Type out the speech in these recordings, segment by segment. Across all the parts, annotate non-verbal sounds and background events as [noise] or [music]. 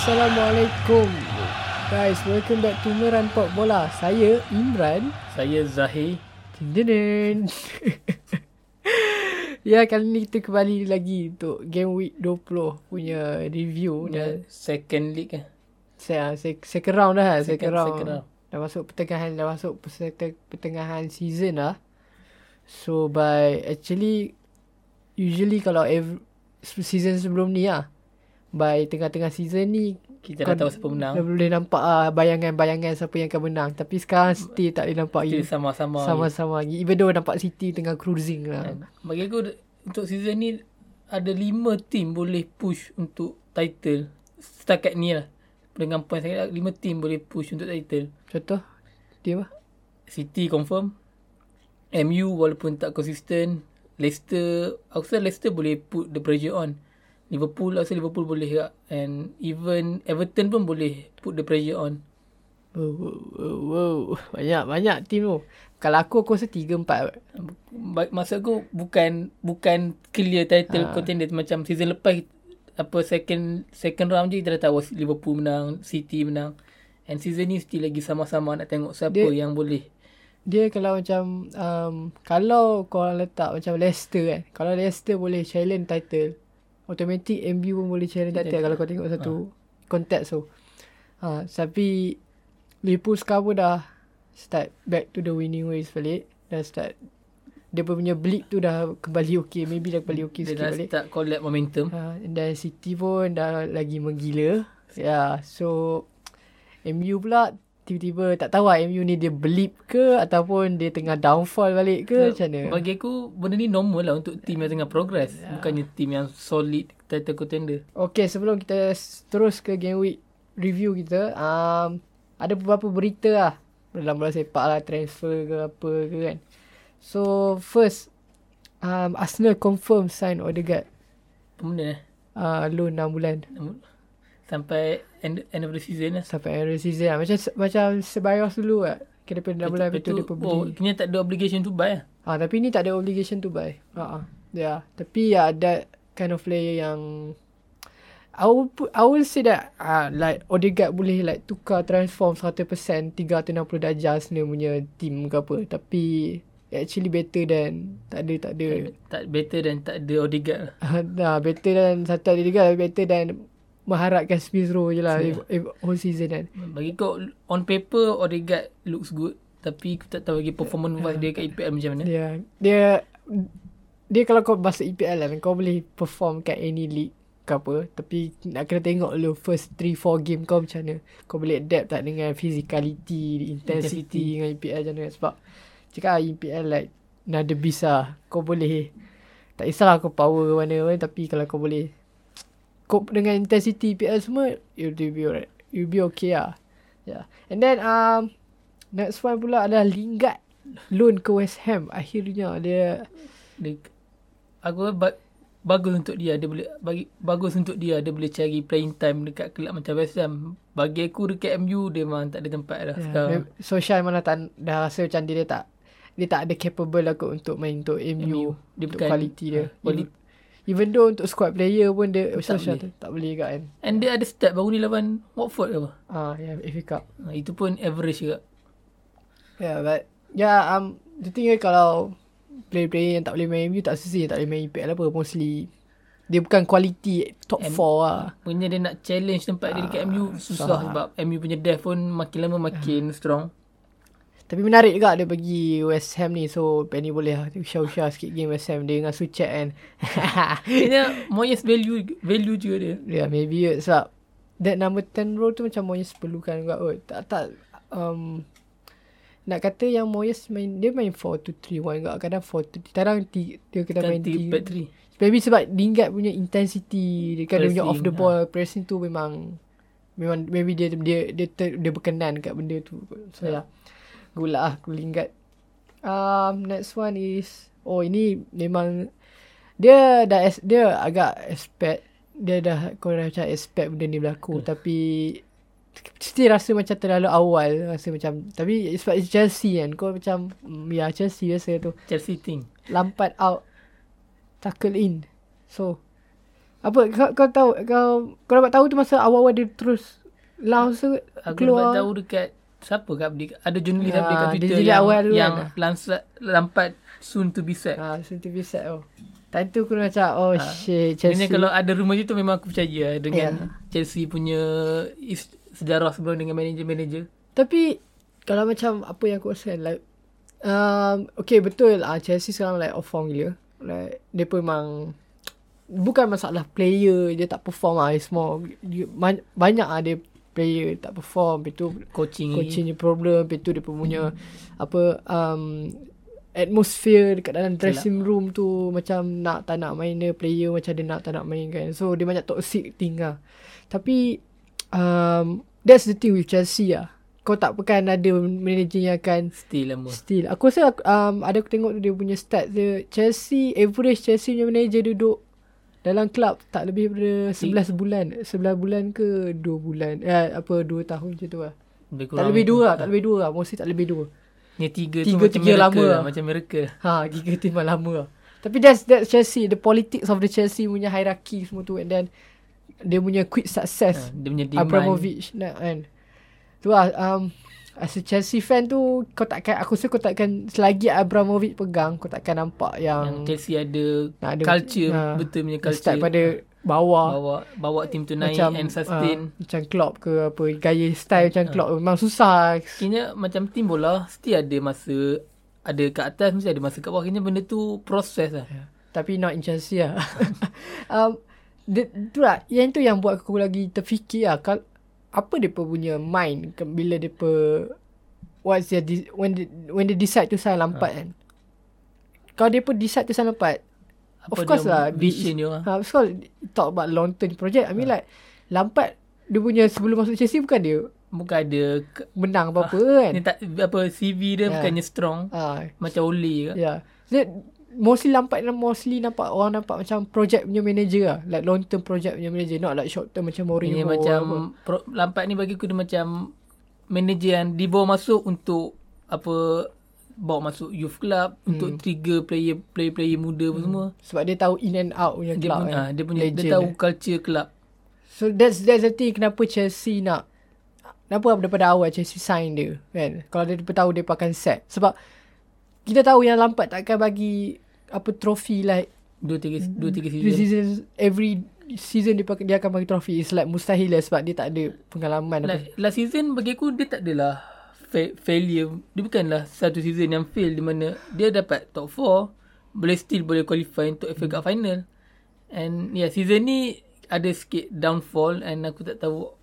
Assalamualaikum Guys, welcome back to Meran Pop Bola Saya Imran Saya Zahir. Dindin [laughs] Ya, kali ni kita kembali lagi Untuk Game Week 20 Punya review Dan Dan second league kan. saya, sek- second round dah second, second round. second round. Dah masuk pertengahan Dah masuk pertengahan season lah So by Actually Usually kalau every, Season sebelum ni lah By tengah-tengah season ni Kita dah tahu siapa menang. Dah boleh nampak ah bayangan-bayangan siapa yang akan menang. Tapi sekarang City tak boleh nampak lagi. sama-sama. Sama-sama lagi. Even though nampak City tengah cruising lah. Dan Bagi aku untuk season ni ada lima team boleh push untuk title. Setakat ni lah. Dengan point saya lima team boleh push untuk title. Contoh? Dia apa? City confirm. MU walaupun tak konsisten. Leicester, aku rasa Leicester boleh put the pressure on. Liverpool, rasa Liverpool boleh juga. And even Everton pun boleh put the pressure on. Wow, wow, wow. Banyak, banyak team tu. Kalau aku, aku rasa 3-4. Ba- Maksud aku bukan bukan clear title Ha. contender macam season lepas apa second second round je kita dah tahu Liverpool menang, City menang. And season ni still lagi sama-sama nak tengok siapa Dia- yang boleh. Dia kalau macam, um, kalau korang letak macam Leicester kan. Kalau Leicester boleh challenge title, automatic MU pun boleh challenge title Title. kalau kau tengok satu konteks tu. Ha, tapi Liverpool sekarang pun dah start back to the winning ways balik. Dah start dia punya bleed tu dah kembali okey. Maybe dah kembali okey Dia sikit dah balik. start collect momentum. Ha, dan City pun dah lagi menggila. Ya, yeah, so MU pula tiba-tiba tak tahu lah MU ni dia blip ke ataupun dia tengah downfall balik ke macam mana. Bagi aku benda ni normal lah untuk team yang tengah progress. Bukannya team yang solid title contender. Okay, sebelum kita terus ke game week review kita, um, ada beberapa berita lah dalam bola sepak lah, transfer ke apa ke kan. So, first, um, Arsenal confirm sign Odegaard Kemudian eh. uh, loan 6 bulan. Sampai end, end of the season lah. Sampai end of the season lah. Macam, macam Sebayos dulu lah. Kira daripada 6 bulan lepas tu dia oh, kena tak ada obligation to buy lah. Ha, tapi ni tak ada obligation to buy. Ha ah. Ya, tapi ya ada kind of player yang I will put, I will say that uh, like Odegaard boleh like tukar transform 100% 360 darjah Arsenal punya team ke apa. Tapi actually better than tak ada tak ada. Tak better dan tak ada Odegaard lah. [laughs] nah, better than satu Odegaard better than mengharapkan Smith Rowe je lah if, if whole season kan. Bagi kau on paper Odegaard looks good tapi aku tak tahu lagi performance wise dia kat EPL macam mana. Dia dia dia kalau kau masuk EPL kan kau boleh perform kat any league ke apa tapi nak kena tengok dulu first 3 4 game kau macam mana. Kau boleh adapt tak dengan physicality, intensity, Intensity. dengan EPL macam mana sebab cakap lah, EPL like another beast lah. Kau boleh tak kisahlah kau power mana pun tapi kalau kau boleh kau dengan intensity EPL semua you'll be alright. You'll be okay lah. Yeah. And then um next one pula adalah Lingard loan ke West Ham akhirnya dia Dia, aku ba- bagus untuk dia dia boleh bagi bagus untuk dia dia boleh cari playing time dekat kelab macam West Ham. Bagi aku dekat MU dia memang tak ada tempat dah ya, sekarang. Solskjaer mana tak dah rasa macam dia, dia tak dia tak ada capable lah kot untuk main untuk MU, MU. Dia untuk bukan- quality dia. ah, quali- Even, though untuk squad player pun dia Tak Solskjaer boleh. tu tak boleh kat kan. And dia ada start baru ni lawan Watford ke apa? Ah ya yeah, FA Cup. Ha, itu pun average juga. Yeah, but yeah, um, the thing is kalau player-player yang tak boleh main MU tak sesi tak boleh main EPL apa mostly dia bukan quality top M- 4 lah. Punya dia nak challenge tempat dia dekat Ah, MU susah susah. sebab MU punya depth pun makin lama makin [laughs] strong. Tapi menarik juga dia bagi West Ham ni so Penny boleh lah usah-usah sikit game West Ham dia dengan Suchet kan. [laughs] Kena Moyes value value juga dia. yeah, maybe uh, sebab that number 10 role tu macam Moyes perlukan juga kot. Tak tak um, nak kata yang Moyes main dia main 4-2-3-1 juga kadang 4-2 kadang dia kena main Ganti 3 back three. Maybe sebab Lingard punya intensity dekat dia punya off the ball pressing tu memang memang maybe dia dia dia ter, dia berkenan kat benda tu. So ya. Yeah. Good lah aku Lingard. Um next one is oh ini memang dia dah dia agak expect dia dah kau dah macam expect benda ni berlaku tapi still rasa macam terlalu awal rasa macam tapi sebab it's Chelsea kan kau macam mm, ya Chelsea biasa tu Chelsea thing. Lampard out tackle in so Apa kau, kau tahu kau kau dapat tahu tu masa awal-awal dia terus laos tu Aku keluar. dapat tahu dekat siapa kat update ada jurnalis Ya, update kat dia Twitter jadi yang awal yang kan? langsat lampat soon to be set. Ha, so tu bisa oh. Time tu aku macam oh shit Chelsea. Sebenarnya kalau ada rumor itu memang aku percaya dengan Ya. Chelsea punya is, sejarah sebelum dengan manager-manager. Tapi kalau macam apa yang aku rasa like um, okay betul ah Chelsea sekarang like off form gila. Like dia pun memang bukan masalah player dia tak perform ah it's more dia- man- banyak ah dia player tak perform lepas tu Coaching, coaching dia problem lepas tu dia pun punya apa um, atmosphere dekat dalam dressing room tu macam nak tak nak main dia player macam dia nak tak nak main kan. So dia banyak toxic thing lah. Tapi um, that's the thing with Chelsea lah. Kau tak pekan ada manager yang akan still lama. Still. Aku rasa um, Ada aku tengok dia punya stats dia Chelsea Average Chelsea punya manager duduk Dalam club Tak lebih daripada 11 bulan 11 bulan ke 2 bulan eh, Apa 2 tahun macam tu lah Lebih Tak lebih 2 lah Tak lebih 2 lah Mostly tak lebih 2 Ni tiga, Tiga- tu macam tiga lama lah. lah. Macam miracle. Ha Giga tim yang lama lah Tapi that's that's Chelsea The politics of the Chelsea punya hierarchy semua tu And then Dia punya quick success Ha, dia punya demand. Abramovich nak kan. Tu lah um, as a Chelsea fan tu kau takkan aku rasa kau takkan selagi Abramovich pegang kau takkan nampak Yang yang, Chelsea ada ada- culture, ha, betul punya culture. start pada bawah bawa bawa tim tu naik macam and sustain. ah, macam Klopp ke apa gaya style macam Klopp memang susah. Kira macam tim bola Mesti ada masa Ada kat atas Mesti ada masa kat bawah Kira benda tu Proses lah Tapi not in Chelsea lah. [laughs] um, dia, tu lah. Yang tu yang buat aku lagi terfikir lah. Kal, apa dia punya mind ke- bila dia what's their de- when they, when they decide to sign Lampard kan. Kalau dia pun decide to sign Lampard, Apa of course lah. Vision dia lah. Ha, of course talk about long term project. I mean like Lampard dia punya sebelum masuk Chelsea bukan dia Bukan ada menang apa-apa kan. Ni tak Apa CV dia Ya. Bukannya strong Ah, Macam Ole ke Yeah. Mostly Lampard mostly nampak orang nampak macam project punya manager lah. Like long term project punya manager. Not like short term macam Mourinho. Ini macam pro, Lampat ni bagi aku dia macam Manager yang Dibawa masuk untuk Apa Bawa masuk youth club Hmm. Untuk trigger player Player-player muda pun semua Sebab dia tahu in and out punya dia club punya, kan. ah, dia punya Legend dia tahu eh. culture club. So that's that's the thing kenapa Chelsea nak Kenapa daripada awal Chelsea sign dia kan. Kalau dia tahu dia akan set. Sebab kita tahu yang Lampard takkan bagi apa trofi like Dua tiga dua tiga season. seasons every season dia pakai dia akan bagi trofi. It's like mustahil lah sebab dia tak ada pengalaman apa. Last, season bagi aku dia tak adalah fa- failure. Dia bukanlah satu season yang fail di mana dia dapat top 4 boleh still boleh qualify untuk FA Cup final. And yeah season ni ada sikit downfall and aku tak tahu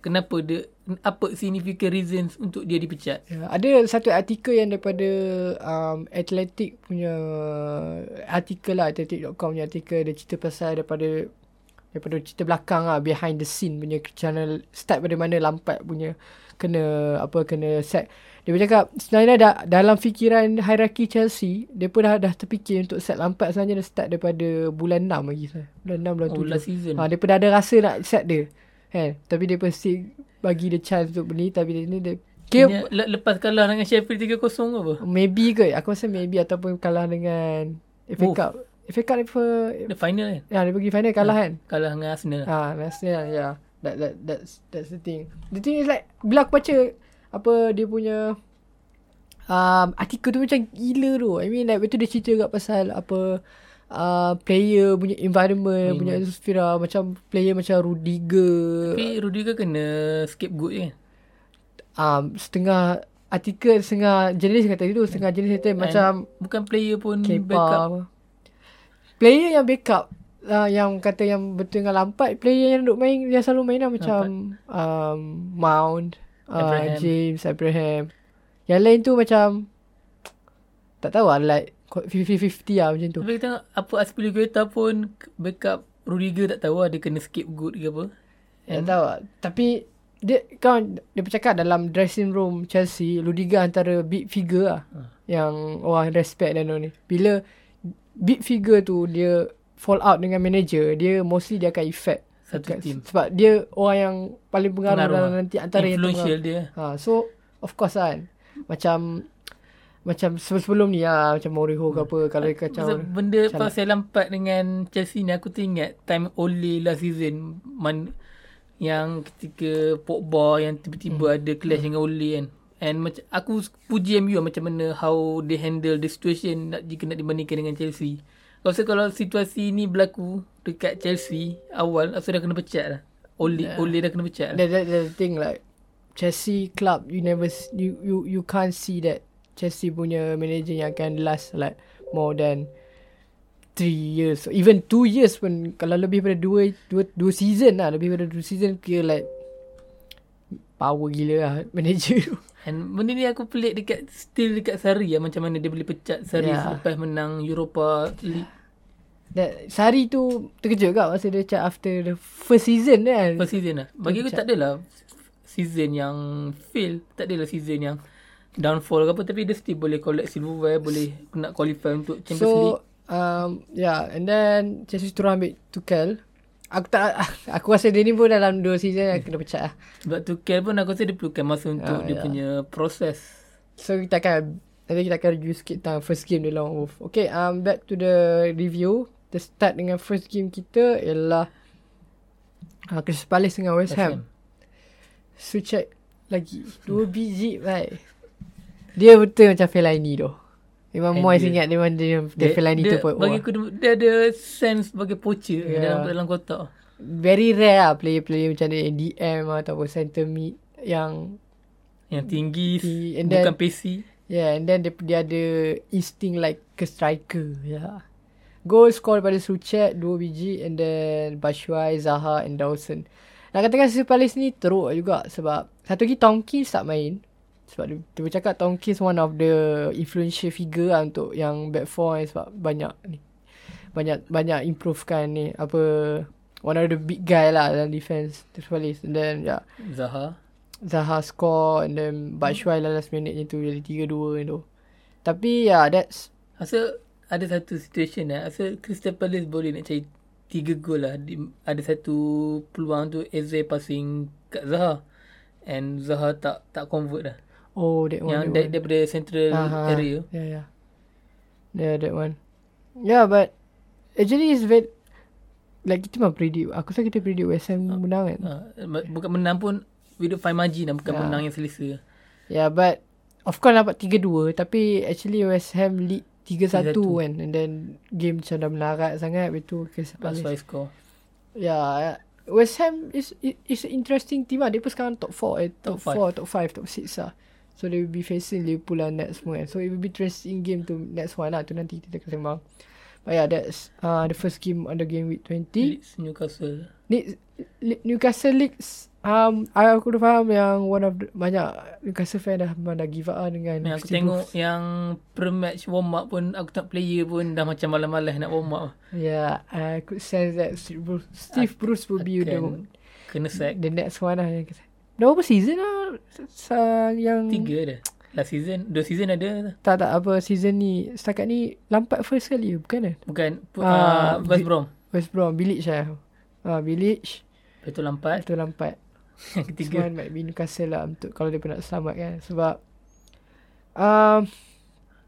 kenapa dia apa significant reasons untuk dia dipecat. Ya, ada satu artikel yang daripada um, Athletic punya artikel lah athletic.com punya artikel dia cerita pasal daripada daripada cerita belakang lah behind the scene punya channel start pada mana Lampard punya kena apa kena set dia pun cakap sebenarnya da, dalam fikiran hierarki Chelsea dia pun dah, dah terfikir untuk set Lampard sebenarnya dah start daripada bulan 6 lagi bulan 6 bulan Oh 7 last season. Ha, dia pun dah ada rasa nak set dia. Kan? Tapi dia pasti bagi dia chance untuk beli. Tapi dia ni dia... Kira, Kira, le- lepas kalah dengan Sheffield 3-0 ke apa? maybe ke? Aku rasa maybe ataupun kalah dengan FA. Cup. FA Cup dia, The final kan? ya, dia pergi final kalah kan? Kalah dengan Arsenal. Ha, rasanya ya. That, that, that's, that's the thing. The thing is like, bila aku baca apa dia punya um, artikel tu macam gila tu. I mean like, betul dia cerita kat pasal apa uh, player punya environment, Hmm. punya atmosphere macam player macam Rudiger. Tapi Rudiger kena scapegoat je kan? um, setengah artikel setengah jurnalis kata itu setengah jurnalis kata macam Bukan player pun Kepa backup. apa. player yang backup uh, yang kata yang betul dengan Lampard player yang duk main yang selalu main lah macam um, Mount uh, Abraham. James Abraham yang lain tu macam tak tahu lah like 50-50 lah macam tu Tapi kita tengok apa Aspilicueta pun backup Rudiger tak tahu lah dia kena scapegoat ke apa. tak tahu lah tapi dia kau dia bercakap dalam dressing room Chelsea Rudiger antara big figure lah Ha. yang orang respect dan ni. Bila big figure tu dia fall out dengan manager, dia mostly dia akan effect Satu dekat- team. Sebab dia orang yang paling pengaruh, Pengaruh dalam lah. nanti antara yang Influential dia. Ha, so of course kan. Macam macam sebelum ni lah macam Mourinho ke apa kalau dia kacau benda Salah. pasal Lampard dengan Chelsea ni aku teringat time Ole last season man, yang ketika Pogba yang tiba-tiba Hmm. ada clash dengan Ole kan. And macam aku puji MU lah macam mana how they handle the situation nak, jika nak dibandingkan dengan Chelsea. Aku rasa kalau situasi ni berlaku dekat Chelsea awal aku dah kena pecat lah. Ole yeah. Ole dah kena pecat lah. that, that, that's the thing like Chelsea club you never you you you can't see that Chelsea punya manager yang akan last like more than 3 years even 2 years pun kalau lebih pada 2 2 2 season lah lebih pada 2 season kira like power gila lah [laughs] manager tu And benda ni aku pelik dekat still dekat Sari lah macam mana dia boleh pecat Sari Yeah. selepas menang Europa League. That, Sari tu terkejut kat masa dia cakap after the first season kan. First season lah. Bagi aku Pecat. tak adalah season yang fail. Tak adalah season yang downfall ke apa. Tapi dia still boleh collect silverware. Boleh nak qualify untuk Champions League. So, um, yeah, and then Chelsea terus ambil Tuchel. Aku tak, [laughs] aku rasa dia ni pun dalam dua season yang kena pecat lah. Sebab Tuchel pun aku rasa dia perlukan masa untuk Ah, dia ya. punya proses. So, kita akan, nanti kita akan review sikit tentang first game dia lawan Wolf. Okay, um, back to the review. The start dengan first game kita ialah uh, Crystal Palace dengan West West Ham. Ham. Sucek lagi. Dua biji, baik. Dia betul macam Fellaini tu. Memang And Moyes dia- ingat dia, dia, dia Fellaini tu pun. Bagi aku dia, dia ada sense sebagai poacher yeah. dalam, dalam kotak. very rare lah player-player macam dia DM ataupun center mid yang Yang tinggi, Tinggi, and bukan then- pacey. yeah and then dia, dia ada instinct like ke striker yeah. Goal score daripada Suchet 2 biji and then Bashuai, Zaha and Dawson. Nak katakan Crystal Palace ni teruk juga sebab satu lagi Tompkins tak main. Sebab dia, dia bercakap Tompkins one of the influential figure lah untuk yang back four ni sebab banyak ni. Banyak banyak improvekan ni apa one of the big guy lah dalam defense Palace and then yeah Zaha. Zaha score and then Batshuayi lah last minute je tu jadi 3-2 tu. Tapi ya yeah, that's Rasa ada satu situation lah. Rasa Crystal Palace boleh nak cari tiga gol lah. Di, ada satu peluang tu Eze passing kat Zaha. And Zaha tak tak convert lah. Oh that one. Yang that one. daripada central Aha. area. Yeah, yeah. Yeah, that one. Yeah, but actually it's very like kita memang predict. Aku rasa kita predict West Ham menang kan. Ha, bukan menang pun with the fine margin lah. Bukan Ya. menang yang selesa. Yeah, but of course dapat 3-2 tapi actually West Ham lead 3-1 3-1. kan and then game macam dah melarat sangat betul Crystal That's Palace. why score. Yeah, West Ham is is an interesting team lah. Dia pun sekarang top 4 eh, top, Top 4, top 5, top 6 lah. So they will be facing Liverpool lah next semua kan. So it will be interesting game to next one lah. Tu nanti kita akan sembang. But yeah, that's uh, the first game on the game week 20. Leeds Newcastle. Leeds, Le- Newcastle Leeds um, aku dah faham yang one of the, banyak Newcastle fan dah memang dah give up lah dengan Yang aku tengok Bruce. yang per match warm up pun aku tak player pun dah macam malas-malas nak warm up. Yeah, I could sense that Steve Bruce, Steve Bruce will be the, Akan kena sack. the next one lah. yang kita- Dah berapa season lah sa, yang Tiga dah. Last season. Dua season ada. Tak tak apa season ni Setakat ni Lampard first kali? Bukan kan Bukan. Ah, Uh, West Brom. West Brom Village lah ah, Village Lepas tu Lampard. Itu Lampard [laughs] Yang Tiga ketiga. one might be Newcastle lah Untuk kalau dia pun nak selamat kan Sebab um,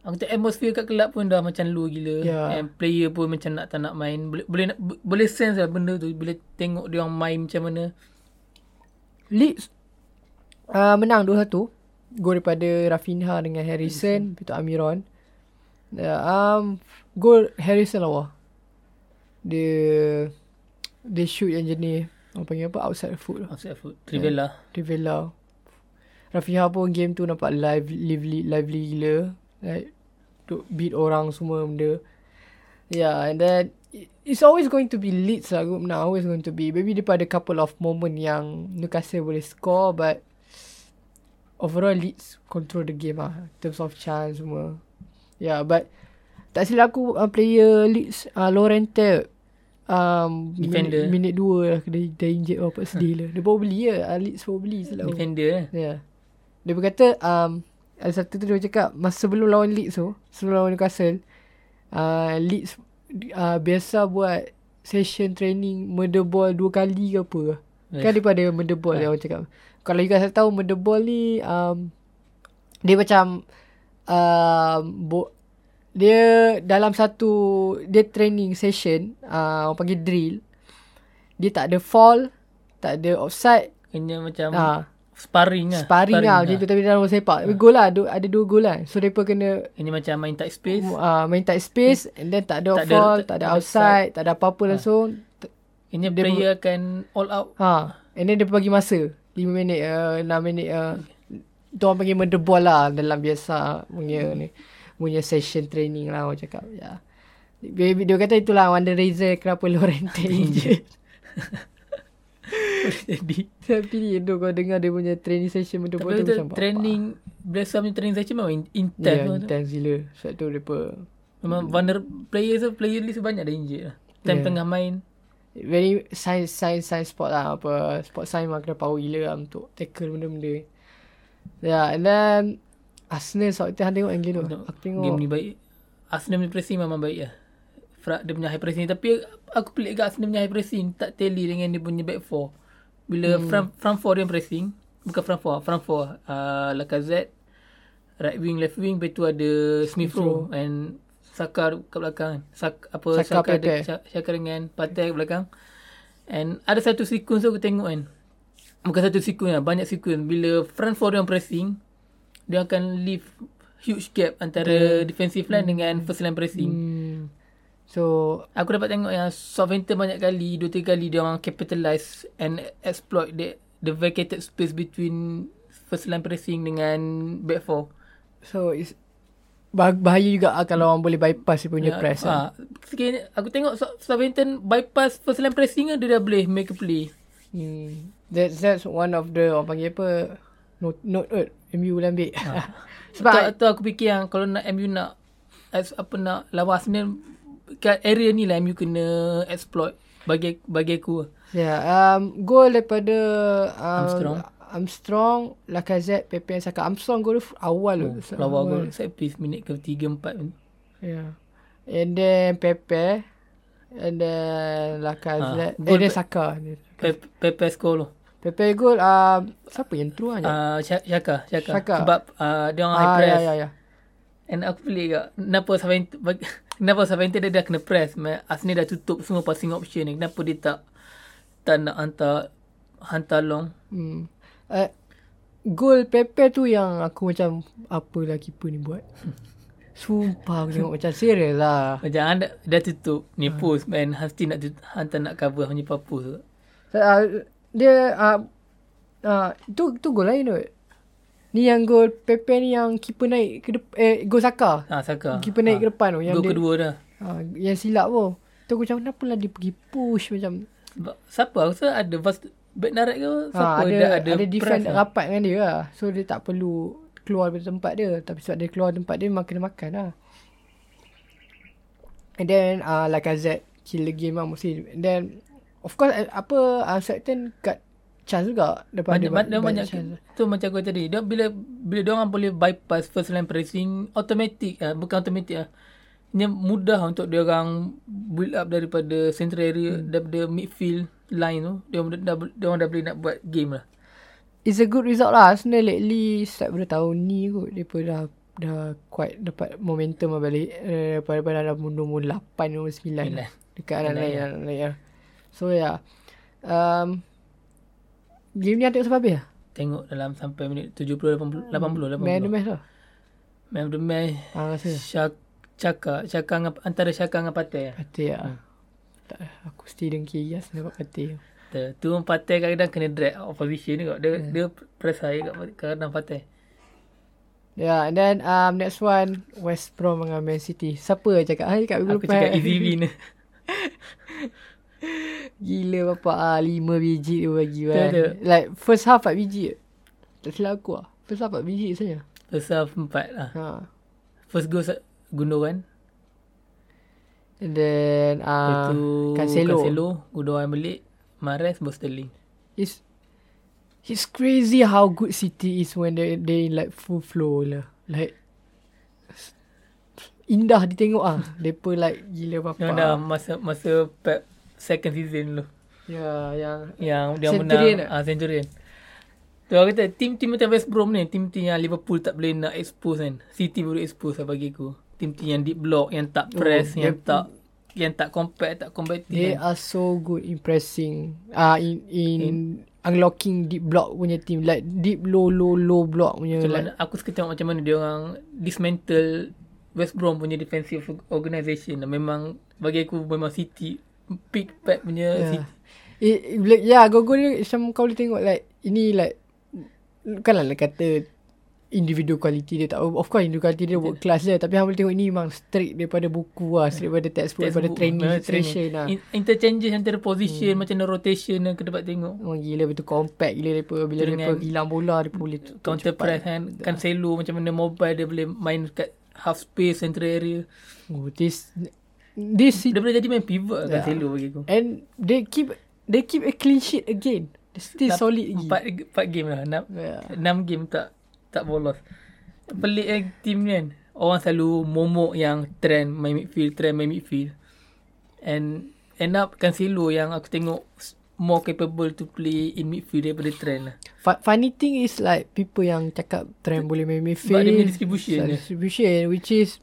Aku tengok atmosphere kat kelab pun dah macam low gila. Ya. And player pun macam nak tak nak main. Boleh boleh, boleh sense lah benda tu. Boleh tengok dia orang main macam mana. Leeds uh, Menang 2-1 Gol daripada Rafinha dengan Harrison tu Amiron uh, um, Gol Harrison lah wah Dia Dia shoot yang jenis Orang panggil apa Outside the foot Outside foot. Trivela. Rivella. Rafinha pun game tu nampak live, lively, lively gila. Like, duk beat orang semua benda. Yeah, and then it- it's always going to be Leeds lah. Group now always going to be. Maybe dia ada couple of moment yang Newcastle boleh score but overall Leeds control the game lah. In terms of chance semua. Yeah, but tak silap aku uh, player Leeds uh, Lorente um, Defender. minit, minit dua lah dia, dia injet apa sedih lah. Dia baru beli ya. Uh, Leeds baru beli silap. Defender eh. Ya. Yeah. Dia berkata um, ada satu tu dia cakap masa sebelum lawan Leeds tu, sebelum lawan Newcastle, uh, Leeds uh, biasa buat session training murder ball dua kali ke apa. Yes. Kan daripada murder ball Ah. yang orang cakap. Kalau you guys tahu murder ball ni um, dia macam um, bo- dia dalam satu dia training session uh, orang panggil drill dia tak ada fall tak ada offside. Kena macam Ah. sparring lah. sparring lah macam tu tapi dalam sepak. Tapi gol lah ada, ada dua gol lah. So mereka kena Ini macam main tight space. uh, main tight space and then tak ada Tak ada- fall tak- tak, ada tak ada outside tak ada apa-apa langsung T- Ini Dia player akan all out. ha and then dia bagi masa 5 minit uh, 6 minit uh, tu orang panggil mendebol lah dalam biasa punya ni punya session training lah orang cakap ya. Dia, dia kata itulah Wonder Razor kenapa Lorente injured [laughs] Jadi tapi tu kau dengar dia punya training session mendebol tapi tu macam training biasa punya training session memang in- ya intense. Yeah, intense gila. Sebab tu mereka memang vulner player tu player list banyak dah injured lah. Time Yeah. tengah main very science science science sport lah apa sport science memang kena power gila lah untuk tackle benda-benda ya yeah, and then Arsenal sebab kita tengok yang gila Tengok aku tengok game ni baik. Arsenal punya pressing memang baik lah. Fra- Dia punya high pressing tapi aku pelik kat Arsenal punya high pressing tak tally dengan dia punya back four. Bila hmm. front front four dia pressing, bukan front four, front four uh, Lacazette, right wing, left wing, lepas tu ada Smith Rowe and Saka kat belakang. Sak, apa Saka, Pepe. Saka, Saka dengan Partey kat belakang. And ada satu sequence tu aku tengok kan. Bukan satu sequence lah, banyak sequence. Bila front four dia pressing, dia akan leave huge gap antara defensive line dengan first line pressing. hmm. so Aku dapat tengok yang Southampton banyak kali, dua tiga kali dia orang capitalize and exploit the the vacated space between first line pressing dengan back four. so it's bahaya juga lah kalau orang boleh bypass dia punya Ya, press ah, sekiranya aku tengok Sou- Southampton bypass first line pressing dia dah boleh make a play. hmm. that's that's one of the orang panggil apa note note earth MU boleh ambil [laughs] sebab Sebab tu aku fikir yang kalau nak MU nak as, apa nak lawan Arsenal kat area ni lah MU kena exploit bagi bagi aku. Ya, yeah, um, gol daripada um, Armstrong. Armstrong, Lacazette, Pepe, Saka. Armstrong gol awal. Oh, lawan gol set piece minit ke 3 4. Yeah. And then Pepe. And then Lacazette. Ah, Ah, and then pe- Saka. Pepe Pepe score. Pepe gol. Um, siapa yang aja? Ah Shaka, Shaka. Shaka. Sebab uh, dia orang high ah, press. ya, ya, ya. And aku pelik kat kenapa bagi- kenapa Southampton dia dah kena press. Arsenal dah tutup semua passing option ni. Kenapa dia tak tak nak hantar hantar long. Hmm. Uh, gol Pepe tu yang aku macam apalah keeper ni buat. [laughs] Sumpah aku tengok macam serius lah. Macam anda dah tutup ni post man Hasti nak tut- hantar nak cover hanya papus tu. Uh, dia uh, uh, tu tu gol lain tu. Ni yang gol Pepe ni yang keeper naik ke depan eh gol Saka. Ha Saka. Keeper naik ke depan tu yang Gol kedua dah. uh, yang silap tu. Tu aku macam kenapa lah dia pergi push macam Sebab siapa aku rasa ada vast back direct ke siapa ha, ada, dah ada, ada defend lah. rapat dengan dia lah. So dia tak perlu keluar dari tempat dia. Tapi sebab dia keluar tempat dia memang kena makan lah. And then uh, Lacazette kill the game lah mesti. And then of course uh, apa uh, Southampton kat chance juga daripada banyak, banyak, banyak, banyak tu macam aku tadi dia bila bila dia orang boleh bypass first line pressing automatic ah bukan automatic ah dia mudah untuk dia orang build up daripada central area hmm. daripada midfield line tu dia orang dah, dia orang dah boleh nak buat game lah It's a good result lah. Arsenal lately start pada tahun ni kot. Dia pun dah, dah quite dapat momentum lah balik. Eh, pada pada dalam nombor 8, nombor 9. Sembilan. Lah. Dekat Sembilan, lain. ya. Anak lain lah. So yeah. Um, game ni ada sebab apa ya? tengok dalam sampai minit 70 80 80 80 Man of the match lah. man the match Ah, rasa. Syak, Caka dengan, antara Caka dengan Partey lah. Pati lah. Hmm. Tak, aku still dengki Yas dapat pati. Tu, tu Partey kadang-kadang kena drag out of position ni kot. Dia, dia press high kat kadang Partey. Yeah, and then um, next one West Brom dengan Man City. Siapa yang cakap? Hai kat Aku cakap easy win. [laughs] Gila bapak ah 5 biji dia bagi kan. Like first half 4 biji. Tak silap aku ah. First half 4 biji saja. First half 4 lah. Ha. First goal Gundogan. And then uh, tu Cancelo. Cancelo. Gundogan balik. Mahrez, baru Sterling. It's it's crazy how good City is when they they like full flow lah. Like indah ditengok ah. [laughs] Depa like gila Yang dah masa masa Pep second season dulu. Ya, yang Yang dia Centurion menang tak? ah, Centurion. Tu aku kata tim-tim macam West Brom ni, tim-tim yang Liverpool tak boleh nak expose kan. City boleh expose lah bagi aku. Tim-tim yang deep block, yang tak press, Oh, yang dia- tak yang tak compact, tak combative. They kan. are so good in pressing. Ah uh, in, in unlocking deep block punya team like deep low low low block punya Macam like mana, aku suka tengok macam mana dia orang dismantle West Brom punya defensive organisation. Memang bagi aku memang City pick pack punya Yeah. City. It, like, yeah, go-go ni macam kau boleh tengok like ini like bukanlah nak kata individual quality dia tak of course individual quality dia work class dia tapi hang boleh tengok ni memang straight daripada buku lah straight daripada textbook, daripada training memang session lah In, interchanges antara position hmm. macam rotation yang kita dapat tengok. Memang gila betul compact gila daripada bila mereka hilang bola dia pun boleh Counter press kan Cancelo macam mana mobile dia boleh main kat half space central area. Oh, this this Dia boleh jadi main pivot Yeah. Cancelo bagi aku. and they keep they keep a clean sheet again. They still solid lagi. Empat, empat game lah. Enam, Yeah. enam game tak tak bolos. Pelik eh team ni kan. Orang selalu momok yang trend main midfield, trend main midfield. And end up Cancelo yang aku tengok more capable to play in midfield daripada trend lah. Fu- funny thing is like people yang cakap trend boleh main midfield. Sebab dia punya distribution dia. Distribution which is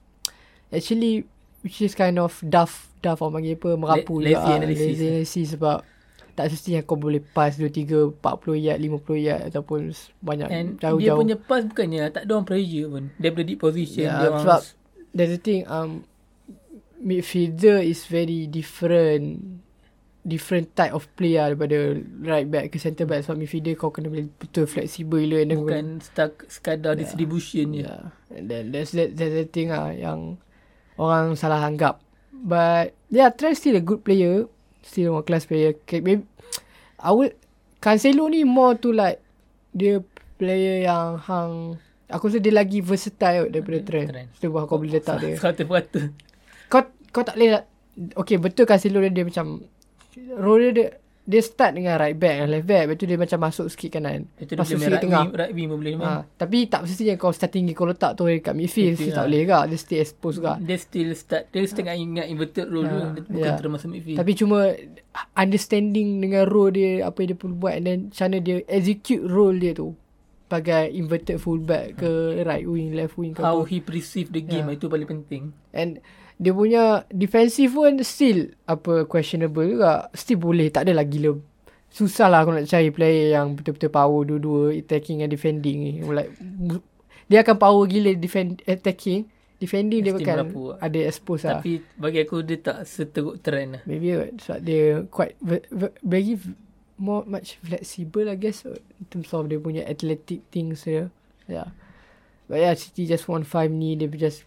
actually which is kind of daft daft orang panggil apa merapu La- juga. lazy ah. analysis. Lazy analysis sebab tak semestinya kau boleh pass 2 3 40 yard 50 yard ataupun banyak And jauh-jauh. dia punya pass bukannya tak ada orang pressure pun. Dia boleh deep position. Yeah, dia orang sebab that's the thing um midfielder is very different different type of player daripada right back ke centre back sebab midfielder kau kena boleh betul flexible gila bukan stuck sekadar distribution je. Yeah. And then that's that that's the thing ah yang orang salah anggap. But yeah, Trent still a good player, still one class player. Okay, maybe I would Cancelo ni more to like dia player yang hang aku rasa dia lagi versatile daripada Trent. Trent. Sebab kau boleh letak dia. [laughs] Seratus peratus. Kau kau tak boleh Okay betul Cancelo dia, dia macam role dia, dia dia start dengan right back dan left back. Lepas tu dia macam masuk sikit kanan. Itu dia Masuk sikit tengah. rugby, rugby pun boleh main. Ha, tapi tak mestinya kau starting kau letak tu dekat midfield Midfield tak lah. boleh juga. Dia stay exposed juga. Dia still start Dia setengah ingat inverted role Ah, dulu Dia bukan yeah. terus masuk midfield Tapi cuma Understanding dengan role dia Apa yang dia perlu buat. And then Macam mana dia execute role dia tu. Sebagai inverted fullback ke Right wing Left wing ke How apa. he perceive the game Yeah. Itu paling penting. And Dia punya Defensive pun Still Apa questionable juga Still boleh Tak adalah gila Susah lah aku nak cari player yang betul-betul power dua-dua attacking and defending ni. Like dia akan power gila defend attacking, defending dia Mesti akan merapu lah. ada expose lah. Tapi bagi aku Dia tak seteruk trend lah Maybe kot sebab dia quite ve- ve- very more much flexible I guess in terms of dia punya athletic things dia. Yeah. But yeah, City just won 5 ni dia just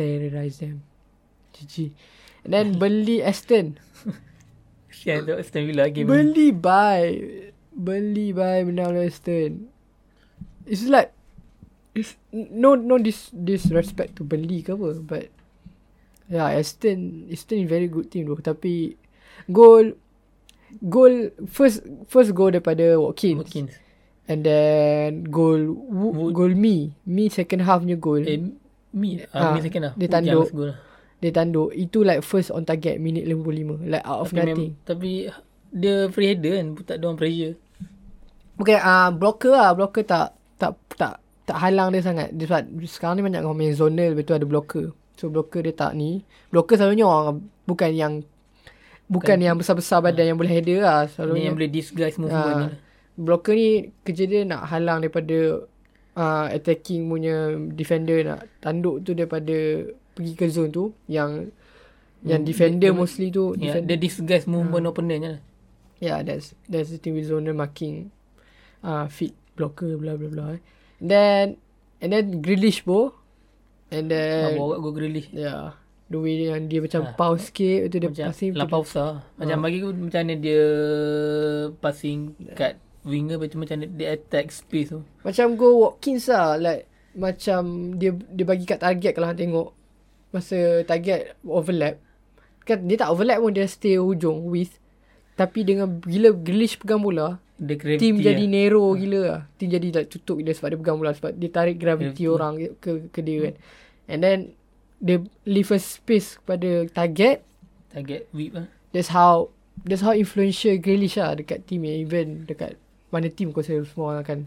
terrorize them. GG. And then beli Aston. Sian tu Aston Villa game Beli buy. Beli buy menang lawan Aston. It's like it's no no dis disrespect to beli ke apa but yeah Aston Aston is very good team tu tapi goal goal first first goal daripada Watkins, Watkins and then goal Wo- Wood. goal me me second half punya goal Eh Mi Ah, ah, Mi second lah dia tanduk. lah. dia tanduk itu like first on target minit 55 like out of Tapi, nothing mem- tapi Dia free header kan Tak ada orang pressure Okay, ah uh, blocker lah. Blocker tak tak tak tak halang dia sangat. Dia sebab sekarang ni banyak orang main zonal, betul ada blocker. So blocker dia tak ni. Blocker selalunya orang bukan yang bukan, yang besar-besar badan yang boleh header lah. Ni Selalunya yang boleh disguise movement Ah, ni blocker ni kerja dia nak halang daripada uh, attacking punya defender nak tanduk tu daripada pergi ke zone tu yang yang defender dia- mostly tu Ya, defend- dia disguise movement Ah. opponent je lah. Yeah, that's that's the thing with zonal marking, uh, feet blocker, blah blah blah. eh. Then and then Grealish bo, and Ah, then bawa kat go Grealish. yeah, the way yang dia macam Ah. pause sikit, itu dia Macam passing. lampau besar. Macam Ah. bagi aku macam mana dia passing kat winger macam macam dia attack space tu. Macam go Watkins lah, like macam dia dia bagi kat target kalau hang tengok masa target overlap. Kan dia tak overlap pun dia stay hujung with tapi dengan gila Grealish pegang bola, Dia gravity Team jadi narrow gila lah. Team jadi like tutup gila sebab dia pegang bola sebab dia tarik gravity Gravity. orang ke ke dia kan. And then dia leave a space kepada target. target whip lah. That's how that's how influential Grealish lah dekat team yang even dekat mana team aku rasa semua orang akan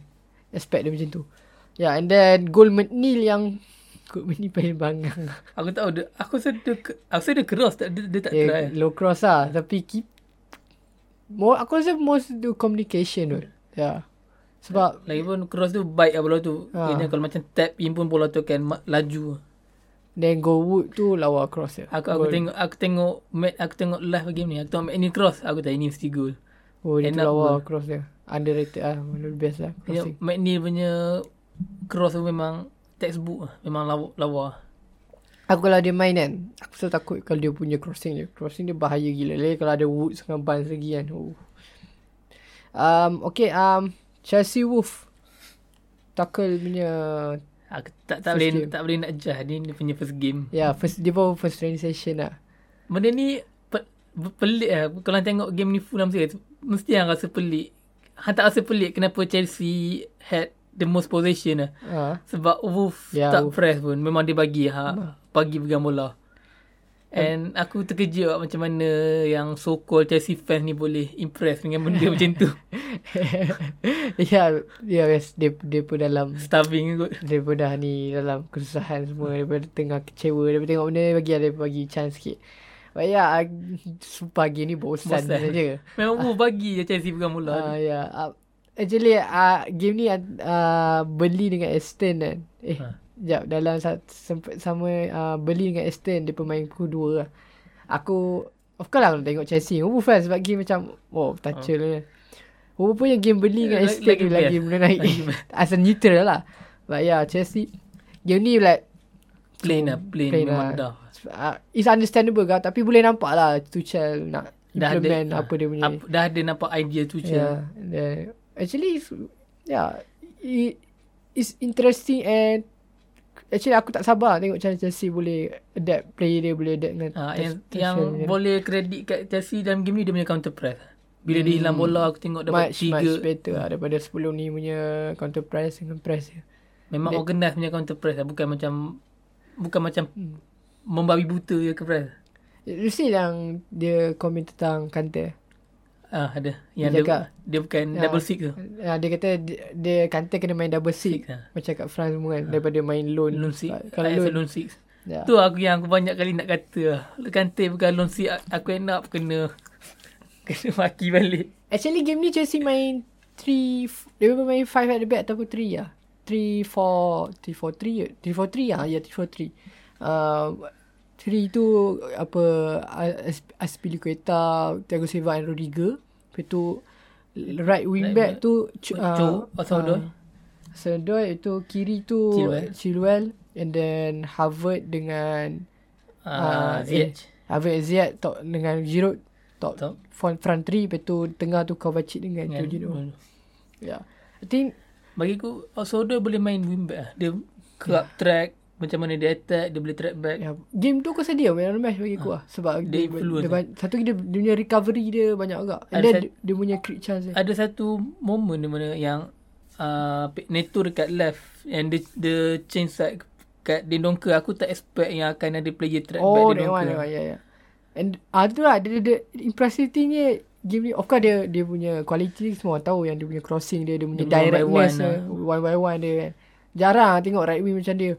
expect dia macam tu. Yeah, and then goal McNeil yang [laughs] Goal McNeil paling bangang. [laughs] Aku tahu dia, aku rasa dia, aku rasa dia keras tak, dia, dia tak yeah, try. low cross lah. Tapi keep, more, aku rasa most do communication tu. Yeah. Sebab Lagipun cross tu baik lah bola tu. Ha. Kalau macam tap in pun bola tu akan ma- laju. then go wood tu lawa cross dia. Aku aku Goal. tengok aku tengok aku tengok live game ni. Aku tengok Matt ni cross. Aku tak ini mesti gol. Oh, dia lawa goal. cross dia. Underrated lah. Lebih best lah. Crossing. Matt ni punya cross tu memang textbook lah. Memang lawa. lawa. Aku kalau dia main kan, aku selalu takut kalau dia punya crossing dia. Crossing dia bahaya gila. Lagi kalau ada Woods dengan Barnes lagi kan. Oh. Um, okay, um, Chelsea Wolf. Tackle punya, Aku tak tak boleh game. tak boleh nak jah ni dia punya first game. ya, yeah, first, dia baru first training session lah. Benda ni pe, pelik lah. Kalau tengok game ni Fulham sikit, mesti yang rasa pelik. Han tak rasa pelik kenapa Chelsea had the most possession lah. Ha. Sebab Wolf Ya, tak Wolf. press pun. Memang dia bagi ha, bagi pegang bola. And aku terkejut lah macam mana yang so called Chelsea fans ni boleh impress dengan benda [laughs] macam tu. [laughs] ya, ya guys, dia, dia pun dalam, Starving kot. dia pun dah ni dalam kesusahan semua. Daripada tengah kecewa, daripada tengok benda bagi dia bagi chance sikit. But ya, yeah, sumpah game ni bosan, Bosan. saja. Memang Wolf bagi je Chelsea bola. Ah Uh, ya. Yeah. Uh, actually uh, game ni uh, beli dengan Aston kan. Eh, Ha. ha. Sekejap, dalam sempat sama uh, beli dengan Aston dia pemain pukul 2 lah. Aku of course lah tengok Chelsea. Aku fan sebab game macam oh toucher lah. Oh punya game beli dengan Lagi- Aston lagi lagi mula naik. Lagi best. [laughs] Asal neutral lah. But yeah, Chelsea game ni like plain lah. Plain, plain memang lah. dah. Uh, it's understandable kan tapi boleh nampak lah Tuchel nak Dah implement ada, apa dia punya Ap, dah ada nampak idea tu je. Yeah. The, actually, it's, yeah, it, it's interesting and actually aku tak sabar tengok cara Chelsea boleh adapt player dia boleh adapt dengan Ha, yang, Tuchel yang punya. boleh kredit kat Chelsea dalam game ni dia punya counter press. Bila dia hilang bola aku tengok dapat much tiga. much better lah daripada sebelum ni punya counter press dengan press dia. Memang Dia- organize punya counter press lah. Bukan macam bukan macam Hmm. Membabi buta je ke press. You see yang dia komen tentang Kante. Ah ada. Yang Dia dia, cakap, dia, bukan Ya. double six tu. Uh, dia kata dia, dia Kante kena main double six. Six lah. Macam kat France semua kan. Daripada main loan. Loan six. Kalau As a loan. loan six. Ya. Tu aku yang aku banyak kali nak kata lah. Kante bukan loan six. Aku end up kena [laughs] kena maki balik. Actually game ni Chelsea main 3 dia memang main 5 at the back ataupun 3 lah. 3 4 3 4 3 3 4 3 ah ya 3 4 3. Uh 3 tu apa As- Aspilicueta, Thiago Silva and Rodrigo. Lepas tu right wing Right back tu Ch- Cho, Osodoi. Osodoi itu kiri tu Chilwell. Chilwell and then Harvard dengan Ah, Ah, Ziyech. Harvard and Ziyech top dengan Giroud top, Top. front front three lepas tu tengah tu Kovacic dengan Dengan- Jorginho. Ya. Yeah. I think Bagi aku Osodo boleh main wing back lah. Dia kerap track macam mana dia attack, dia boleh track back. ya, game tu aku rasa dia the match bagi aku lah. Sebab Dia dia, lah. dia, satu dia, dia punya recovery dia banyak agak. And Ada sat- dia, dia punya crit chance dia. Ada satu moment di mana yang uh, Neto dekat left and dia, dia change side kat Dendonker. Aku tak expect yang akan ada player track back Oh, that one, that one, yeah, yeah. And ah tu lah, dia, dia, impressive thing ni game ni of course dia dia punya quality semua tahu yang dia punya crossing dia dia punya Dia punya one by directness one dia, lah. one by one dia kan. Jarang lah tengok right wing macam dia.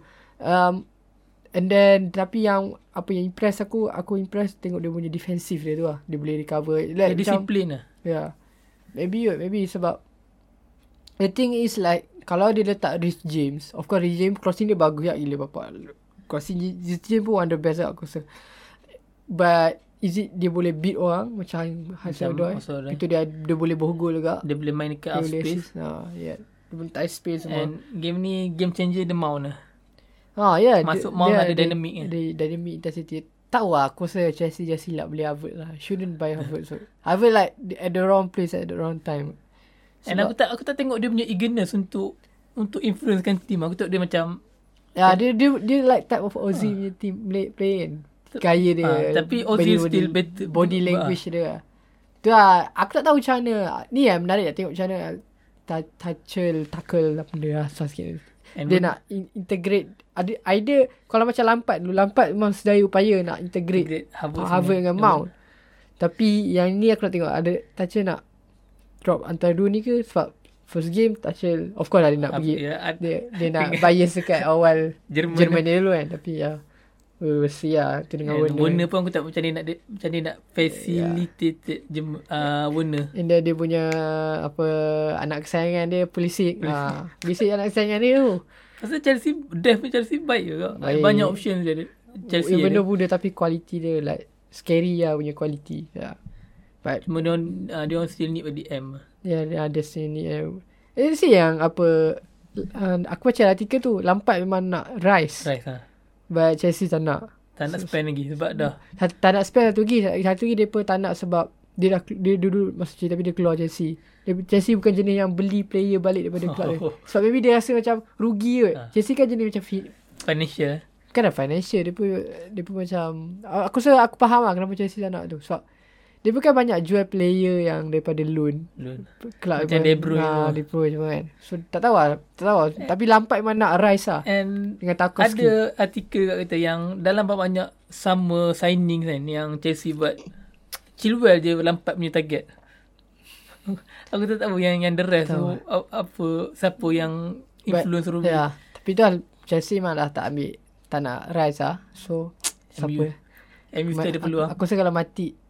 Um, and then tapi yang apa yang impress aku aku impress tengok dia punya defensive dia tu lah. Dia boleh recover. Dia Like, macam, disiplin lah. Yeah. Maybe maybe sebab the thing is like kalau dia letak Rhys James, of course Rhys James crossing dia bagus ya gila bapak. Crossing Rhys James pun one the best lah aku rasa. But is it dia boleh beat orang macam Hasan Odoi? Hudson-Odoi. Itu dia dia boleh bergol juga. Dia boleh main dekat Dia boleh space. Ha, yeah. Dia pun tight space semua. And game ni game changer the Mount lah. Ha, ya. Masuk Mount ada dynamic? Ada dynamic intensity. Tahu lah aku rasa Chelsea just silap beli Harvard lah. Shouldn't buy Harvard. so. Harvard like at the wrong place at the wrong time. And aku tak aku tak tengok dia punya eagerness untuk untuk influencekan team. Aku tengok dia macam Ya, dia dia dia like type of Ozil punya team play, play kan. Gaya dia. Ah, tapi Ozil still better- Body ah. language dia. lah. Tu lah, aku tak tahu macam mana. Ni yang menarik lah tengok macam mana ta- tackle, tackle apa benda lah. Susah sikit. And dia nak in- integrate. Ada idea, kalau macam lampat dulu. Lampat memang sedaya upaya nak integrate, Integrate Harvard Harvard, dengan Mount. Tapi yang ni aku nak tengok. Ada tackle nak drop antara dua ni ke sebab first game Tuchel of course lah dia nak Apa- pergi ya, ad- dia, dia [laughs] nak bias dekat awal Jerman. Jerman dulu kan tapi ya we'll see lah tu dengan And Werner Warner pun aku tak macam dia nak macam dia nak facilitate jem uh, Warner. And dia, dia punya apa anak kesayangan dia Pulisic. Ha, Pulisic anak kesayangan dia tu. Pasal Chelsea Dev pun Chelsea baik kau? Baik. Banyak options dia ada. Chelsea Even though muda tapi quality dia like scary lah punya quality. Ya. But Cuma dia orang uh, dia orang still need DM. ya yeah, ada sini eh. Eh si yang apa uh, aku baca artikel tu Lampard memang nak rise. Right ha. But Chelsea tak nak. Tak nak spend lagi sebab dah Tak, tak nak spend satu lagi. Satu lagi pun tak nak sebab dia dah dia dulu masuk Chelsea tapi dia keluar Chelsea. Dia, Chelsea bukan jenis yang beli player balik daripada club dia. [laughs] Sebab maybe dia rasa macam rugi kot. Ha. Chelsea kan jenis macam fi- financial. Kan dah financial Dia pun Dia pun macam Aku rasa aku faham lah Kenapa Chelsea tak nak tu Sebab Dia bukan banyak jual player Yang daripada loan. Loan. Club Macam De Bruyne ha. De Bruyne semua kan. So tak tahu lah Tak tahu. Lah Tapi Lampard memang nak rise lah. And Dengan Tarkowski. ada artikel kat kata yang dalam banyak summer signing kan yang Chelsea buat Chilwell je lampat punya target. [laughs] Aku tak tahu yang yang the rest tu. apa siapa yang influence Ruby. Ya. Tapi tu lah Chelsea memang dah tak ambil Tak nak rise lah. So Siapa? MU still ada peluang. Aku rasa kalau mati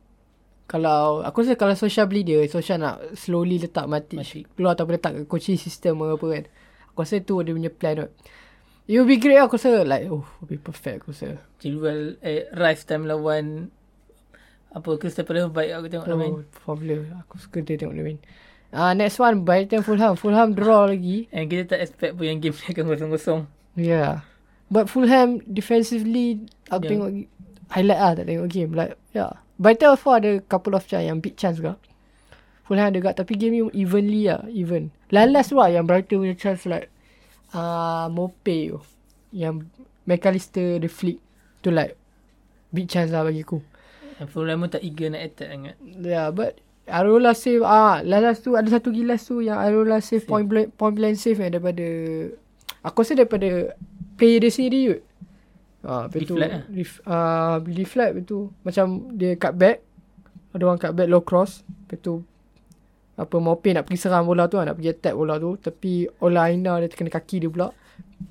kalau aku rasa kalau Social beli dia Social nak slowly letak mati, Mati. keluar ataupun letak coaching system ke apa kan aku rasa tu dia punya plan kot. It will be great lah aku rasa like oh will be perfect aku rasa. Chilwell eh, Rice time lawan apa Crystal Palace baik aku tengok dia main. oh popular aku suka dia tengok dia main. Ah next one Brighton Fulham. Fulham draw lagi. And kita tak expect pun yang game ni akan kosong-kosong. yeah but Fulham defensively aku Yeah. tengok highlight lah tak tengok game. Like yeah Brighton of ada couple of chance yang big chance ke Fulham ada gak tapi game ni evenly lah even. Lalas tu lah yang Brighton punya chance like uh, Mope tu. Yang McAllister the flick. Tu like big chance lah bagi aku. And Fulham pun tak eager nak attack sangat. Yeah, but Arola save ah last tu ada satu gilas tu yang Arola save point blank point blank save eh, daripada aku rasa daripada player dia sendiri kot. Ah, tu Deflect lah. ref, ah deflect betul. Macam dia cut back. Ada orang cut back low cross. Lepas tu apa Mope nak pergi serang bola tu lah, nak pergi attack bola tu tapi Ola Aina dia terkena kaki dia pula.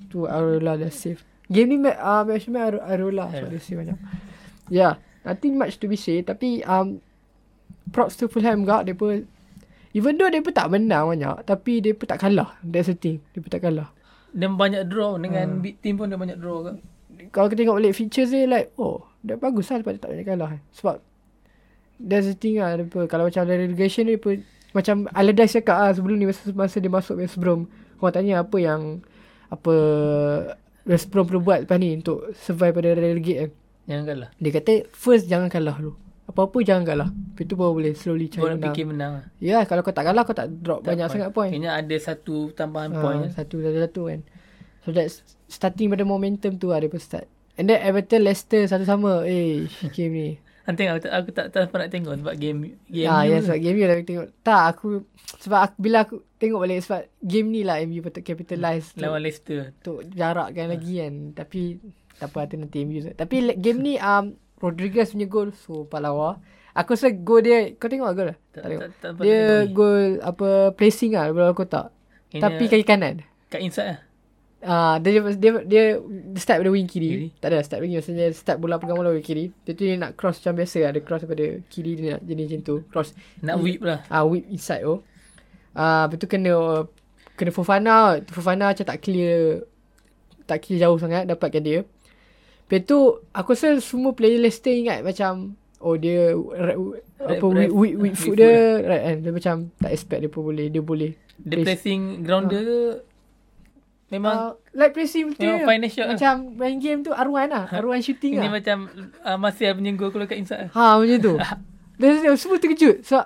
Tu Arola dah save. Game ni ah uh, match Ar- Arola sebab dia save banyak. Yeah, nothing much to be say tapi um props to Fulham dia pun even though dia pun tak menang banyak tapi dia pun tak kalah. That's the thing. Dia pun tak kalah. Dan banyak draw dengan Hmm. big team pun dia banyak draw kan. Kalau kita tengok balik features dia like oh dah bagus lah lepas dia tak banyak kalah. Sebab that's the thing lah. Pun, kalau macam ada relegation dia pun macam Allardyce cakap lah sebelum ni masa, masa dia masuk West Brom. Orang tanya apa yang apa West Brom perlu buat lepas ni untuk survive pada relegate kan. Jangan kalah. Dia kata first jangan kalah dulu. Apa-apa jangan kalah. Lepas tu baru boleh slowly cari nak menang. fikir menang lah. Ya kalau kau tak kalah kau tak drop Tak banyak sangat point. Kayaknya ada satu tambahan Ah, point. kan. Satu satu satu kan. So that's starting pada momentum tu lah dia start. And then Everton Leicester satu sama. Eh game ni. Nanti aku tak, aku tak, tak sempat nak tengok sebab game game ah, ya sebab game ni lah aku tengok. Tak aku sebab aku, bila aku tengok balik sebab game ni lah MU patut capitalize tu, lawan Leicester. untuk jarakkan lagi kan. Tapi tak apa tu nanti MU. Tapi game ni um, Rodriguez punya gol so palawa. Aku rasa gol dia kau tengok gol lah? Tak, Tak, tengok. tak, tak, tak Dia gol apa placing lah bola kotak. Tapi kaki kanan. kat inside lah. Ah, dia, dia dia dia start pada wing kiri. Kiri. Tak ada start wing maksudnya start bola pegang bola wing kiri. Dia tu dia nak cross macam biasa. Dia cross daripada kiri dia nak jadi macam tu. Cross. Nak whip lah. Ah, whip inside tu. Ah, betul kena kena Fofana. Fofana macam tak clear tak clear jauh sangat dapatkan dia. Lepas tu aku rasa semua player Leicester ingat macam oh dia ra- apa whip whip, whip whip foot dia right kan. Dia macam tak expect dia pun boleh dia boleh. Dia Place. pressing ground dia ke memang Uh, like pressing betul memang shot lah. Macam main game tu aruan lah. Aruan shooting Ini lah. macam uh, punya gol keluar kat inside lah. Ha macam tu. [laughs] Dan dia- semua terkejut. Sebab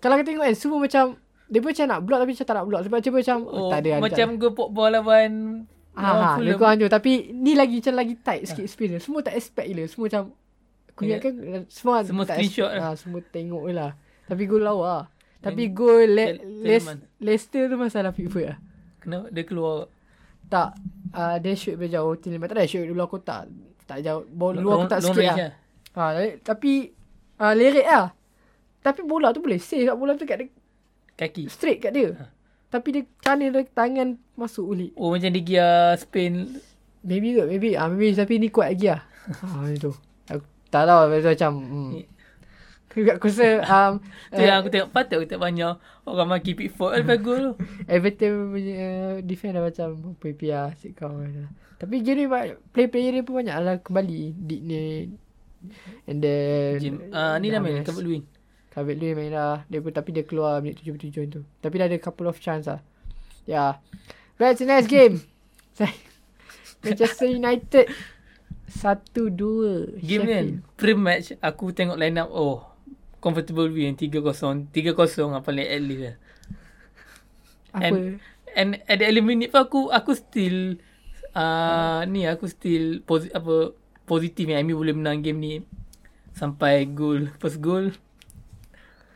kalau kita tengok kan semua macam dia pun macam nak block tapi macam tak nak block. Sebab macam macam oh, Oh, tak ada. macam Pogba lawan ha, lawan ha, Fulham. dia kurang hancur. Tapi ni lagi macam lagi tight sikit space dia. Semua tak expect gila. Semua macam aku Ingat. kan semua Semua tak screenshot expect, lah. ha, semua tengok je lah. Tapi gol lawa lah. Tapi gol Le-. Leicester tu masalah Pickford lah. Kenapa dia keluar Tak. Uh, dia shoot dari jauh. Tiliman tak ada shoot luar kotak. Tak jauh. Bola luar kotak long sikit lah. Ha, tapi uh, lerek lah. Tapi bola tu boleh save kat bola tu kat de- Kaki. Straight kat dia. Tapi dia kanan dia tangan masuk ulit. Oh macam di Gia Spain. Maybe kot, maybe. Ah, maybe tapi ni kuat lagi lah. [laughs] ah, itu. Aku tak tahu macam hmm. Aku rasa um, Tu yang aku tengok patut aku tengok banyak orang maki Pickford lepas gol tu. Everton punya uh, defend dah macam PPR asyik kau lah. Tapi game ni play-player dia pun banyak lah kembali. Dick ni. And then. Jim, ah ni dah main. Calvert Lewin. Calvert Lewin main dah. Dia pun, tapi dia keluar minit 77 tu. Tapi dah ada couple of chance lah. Yeah. Right, the next game. [laughs] Manchester United. 1-2. Game ni kan pre-match aku tengok line up oh comfortable win 3-0 3-0 apa paling at least lah. Apa? And, and at the early minute pun aku aku still uh, ni aku still posi- apa positif yang MU boleh menang game ni sampai goal first goal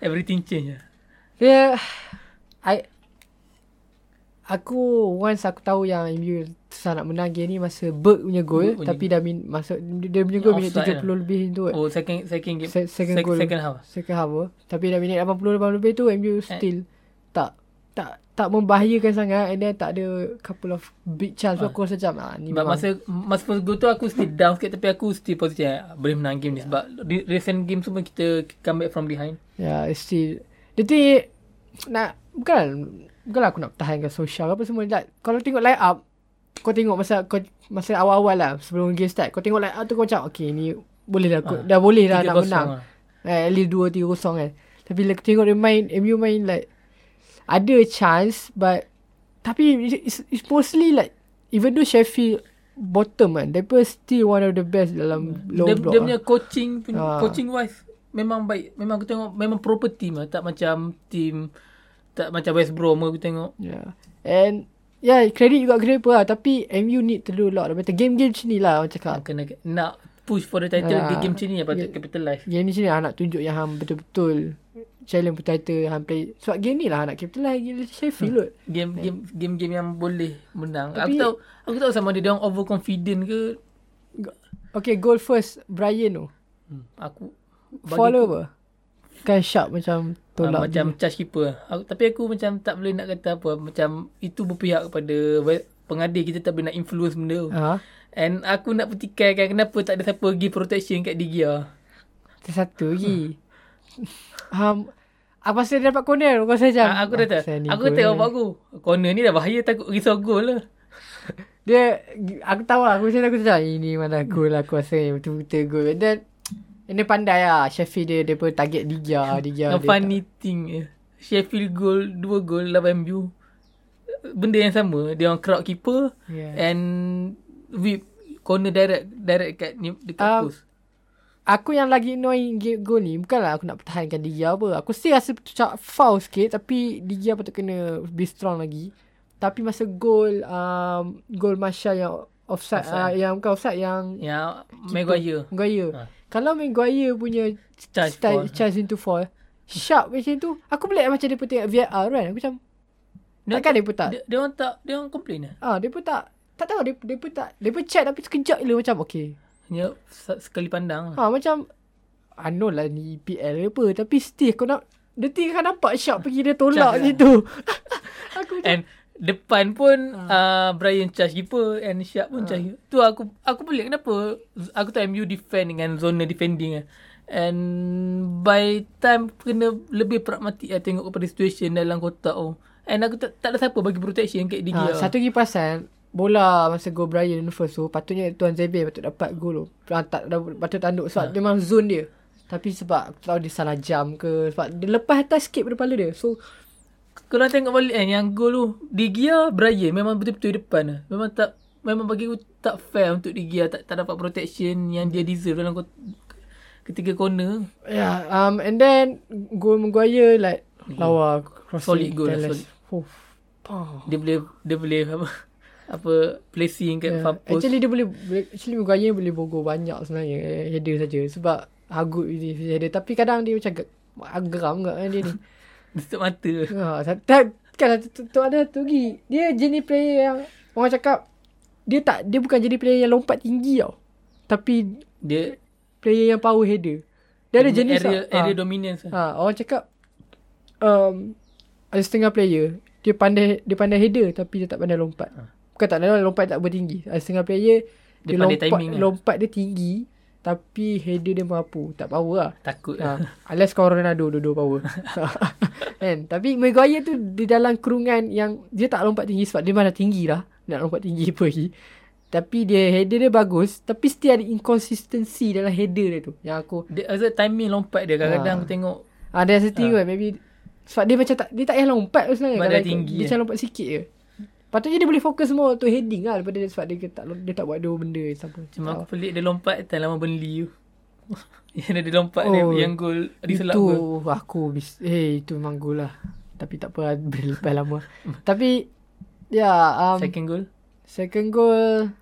everything change lah. Dia I Aku once aku tahu yang MU susah nak menang game ni masa Berg punya gol Berg punya tapi dah min, masuk dia punya gol minit Offside 70 lah. lebih tu. Oh second second game Se- second goal. second half. Second half tu. Tapi dah minit 80 80 lebih tu MU Eh. still tak tak tak membahayakan sangat and then tak ada couple of big chance Ah. aku rasa macam ah ni Sebab memang masa masa first goal tu aku still down sikit tapi aku still positif ah, boleh menang game ni sebab re- recent game semua kita come back from behind. Ya, yeah, still. The thing nak bukan bukanlah aku nak pertahankan sosial apa semua tak. Kalau tengok line up kau tengok masa kau masa awal-awal lah sebelum game start kau tengok line up tu kau macam okay ni boleh dah Ah, dah boleh dah nak 3-0 menang. lah. Eh, at least 2 3 kosong kan. Tapi bila tengok dia main MU main like ada chance but tapi it's, it's mostly like even though Sheffield bottom kan they still one of the best dalam low dia, block. dia lah. punya coaching punya, Ah. coaching wise memang baik. Memang aku tengok memang proper team lah. Tak macam team tak macam West Brom aku tengok. Yeah. And yeah, credit juga kenapa lah. Tapi MU need to do a lot. Better game-game macam ni lah orang cakap. Kena nak push for the title Ah. uh, game macam ni yang patut Yeah. capitalize. Game ni macam ni lah nak tunjuk yang ham betul-betul challenge for title ham play. Sebab game ni lah nak capitalize gila Sheffield kot. Game game game game yang boleh menang. Tapi- aku tahu aku tahu sama dia dia orang overconfident ke. Okay, goal first Brian tu. Hmm, aku Follow apa? Kan sharp macam uh, tolak. macam charge keeper. Aku, tapi aku macam tak boleh nak kata apa. Macam itu berpihak kepada pengadil kita tak boleh nak influence benda tu. Ha? And aku nak pertikaikan kenapa tak ada siapa pergi protection kat Digia. Ter satu lagi. um, apa saya dapat corner? Kau macam. Ah, aku dah tahu. "Asal ni Aku ni." bapak aku. Corner ni dah bahaya takut risau gol lah. Dia Aku tahu lah Aku macam aku cakap Ini mana gol lah Aku rasa ni betul-betul gol then Ini pandai lah Sheffield dia Dia pun target Liga [laughs] Liga Yang dia funny thing eh. Sheffield goal, dua gol lawan MU. Benda yang sama. Dia orang crowd keeper Yeah. and whip corner direct direct kat ni dekat Um, post. Aku yang lagi annoying gol ni Bukanlah aku nak pertahankan Liga apa Aku still rasa macam foul sikit Tapi Liga patut kena Be strong lagi Tapi masa gol um, Gol Masya yang Offside, Offside. Uh, Yang bukan offside Yang Yang Maguire. Maguire Ha. Kalau Maguire punya Charge style, fall. Charge into fall Sharp macam tu Aku pelik macam dia pun tengok VAR kan Aku macam Takkan dia pun tak Dia, dia orang tak dia orang complain lah. Ah, dia pun tak tak tahu dia dia pun tak dia pun check tapi sekejap je macam okey. Hanya se- sekali pandang lah. Ha macam I know lah ni EPL ke apa tapi still kau nak dia tinggal nampak sharp pergi dia tolak Charge situ. [laughs] aku macam And depan pun Ha. uh, Brian charge keeper and Sharp pun charge. Tu aku aku pelik kenapa aku tak MU defend dengan zona defending lah. And by time kena lebih pragmatik lah tengok kepada situation dalam kotak tu. And aku tak, tak ada siapa bagi protection kat dia. ha, satu lagi pasal bola masa gol Brian first tu patutnya Tuan Zebe patut dapat gol tu. Ah, tak patut tanduk sebab Ha. memang zone dia. Tapi sebab aku tahu dia salah jam ke sebab dia lepas atas skip pada kepala dia. So Kalau tengok balik kan yang gol tu Di Gia Brian memang betul-betul depan lah. Memang tak memang bagi aku tak fair untuk Di Gia tak, tak dapat protection yang dia deserve dalam ketiga corner. Yeah, um, and then goal Maguire like lawa crossing Solid goal lah. Oof. Oh. Dia boleh dia boleh apa [laughs] apa placing kat Yeah. far post. Actually dia boleh actually Maguire boleh bogol banyak sebenarnya eh, header saja sebab hagut dia header tapi kadang dia macam ge- geram kan dia ni. [laughs] Tutup mata. ha, tak, tak kan tu, tu ada tu lagi. Dia jenis player yang orang cakap dia tak dia bukan jadi player yang lompat tinggi tau. Tapi Dia player yang power header. Dia ada jenis area, tau. area ha. dominance. lah. Ha, orang cakap um, ada setengah player dia pandai dia pandai header tapi dia tak pandai lompat. Ah. Bukan tak pandai lompat tak bertinggi. Ada setengah player Dia dia, lompat timing lah. lompat dia tinggi tapi header dia mampu. Tak power lah. Takut. ha, unless kau Ronaldo dua-dua power. [laughs] kan? Tapi Maguire tu di dalam kerungan yang dia tak lompat tinggi sebab dia mana tinggi lah. Nak lompat tinggi [laughs] apa lagi. Tapi dia header dia bagus tapi still ada inconsistency dalam header dia tu. Yang aku Dia ada timing lompat dia. Kadang-kadang Ah. aku tengok. Ah, ada setting ha. maybe sebab dia macam tak dia tak payah lompat tu sebenarnya. Sebab dia ikut- tinggi Dia macam lompat sikit je. Patutnya dia boleh fokus more untuk heading lah daripada dia, sebab dia tak dia tak buat dua benda sama. Cuma aku pelik dia lompat time lama Burnley tu. [laughs] yang dia lompat Oh, dia yang gol itu gol. aku bis, eh itu memang gol lah. Tapi tak apa [laughs] lepas lama. [laughs] Tapi ya um, second, goal second goal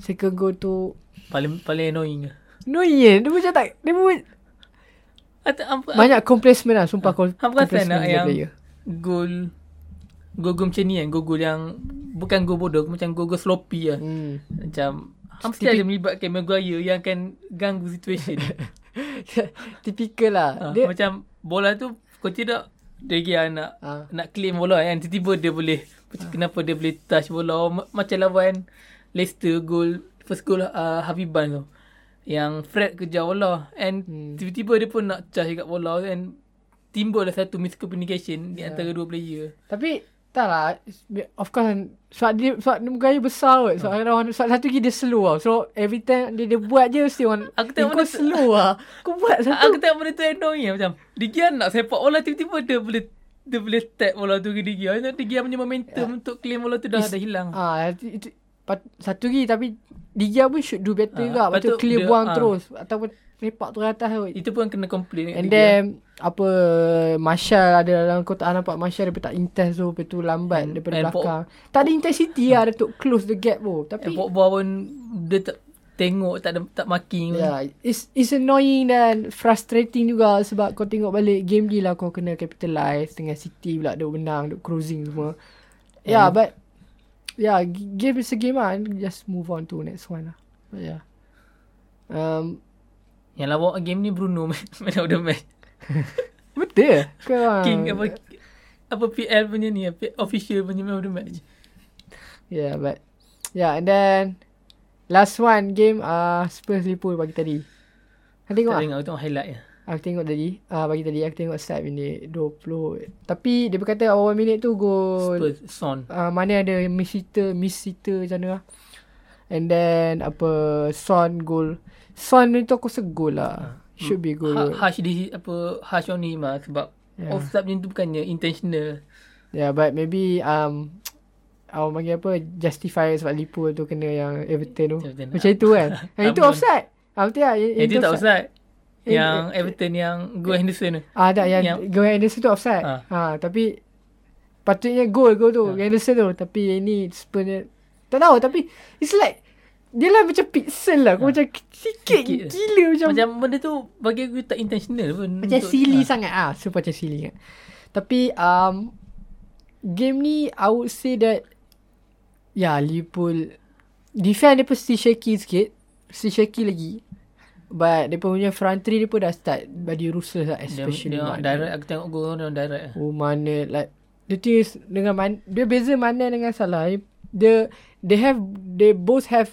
second goal tu paling paling annoying lah. no yeah, dia macam tak dia pun apa banyak complacement lah sumpah uh, Hang perasan tak dari yang player. gol gol-gol macam ni kan gol-gol yang bukan gol bodoh macam gol-gol sloppy lah. Hmm. Macam Ham mesti Tipik- ada melibatkan Maguire yang akan ganggu situation. [laughs] Typical lah. ha, dia macam bola tu kau tidak dia dia nak Ah. nak claim bola kan tiba-tiba dia boleh macam kenapa dia boleh touch bola Ma- macam lawan Leicester gol first goal uh, Habiban tu yang Fred kejar bola and Hmm. tiba-tiba dia pun nak charge kat bola and timbul lah satu miscommunication di Ya. antara dua player. Tapi tak lah Of course Sebab dia Sebab dia gaya besar kot Sebab, Ah. uh. sebab satu lagi dia slow lah So every time Dia, dia buat je Mesti orang Aku eh, tengok Kau benda tu- slow lah Kau buat satu Aku tengok benda tu annoying lah macam Digia nak sepak bola tiba-tiba dia boleh dia boleh tap bola tu ke Digia. Digia punya momentum untuk claim bola tu dah Is- dah hilang. Ah, itu, itu, pat, Satu lagi Tapi Digia pun should do better Ah, juga lepas tu clear dia- buang ah. terus Ataupun Lepak tu atas kot Itu pun kena complain And Digia. then Apa Marshall ada dalam kotak nampak Marshall dia tak intense tu Lepas tu lambat And- daripada and belakang Tak ada intensity lah Dia untuk close the gap tu Tapi And Pogba pun dia tak tengok tak ada tak marking pun. Yeah, it's it's annoying dan frustrating juga sebab kau tengok balik game ni lah kau kena capitalize dengan City pula dia menang, dia cruising semua. Yeah, but yeah, g- game is a game lah. Just move on to next one lah. But yeah. Um, Yang lawak game ni Bruno man, [laughs] man of the match. [laughs] betul kau King apa apa PL punya ni official punya man of the match. Yeah, but yeah, and then last one game uh, Spurs Liverpool pagi tadi. Kau tengok Tak ah? tengok aku tengok highlight je. Aku tengok tadi uh, Pagi tadi aku tengok start minit 20 Tapi dia berkata awal minit tu gol Spurs Son. uh, Mana ada miss hitter Miss hitter macam mana lah And then Apa Son gol Son ni tu aku rasa gol lah Should be gol Ha, harsh di apa harsh on him lah sebab Yeah. offside macam tu bukannya intentional. Yeah but maybe um, [tsk] Awak panggil apa Justify sebab Liverpool tu Kena yang Everton tu Everton. Macam itu kan [laughs] Yang itu offside ah, Betul lah yang, Yang tu tak offside. Eh, Yang eh, Everton yang Go Henderson tu. Ah, tak yang, Yang- Gary Anderson tu offside. Ah. Ha. tapi patutnya gol gol tu Ah. Gary Anderson tu tapi yang ni ni tak tahu tapi it's like dia lah macam pixel lah. Aku macam sikit. Sikit. gila macam Macam benda tu bagi aku tak intentional pun. macam untuk- silly ah. sangat ah. Super macam silly kan. Tapi um game ni I would say that ya yeah, Liverpool defend dia pun still shaky sikit. Still shaky lagi. But dia punya front three dia pun dah start body ruthless lah Dia, especially. dia Mane. direct aku tengok gol dia direct. Oh mana like the thing is dengan man, dia beza mana dengan Salah. Dia they have they both have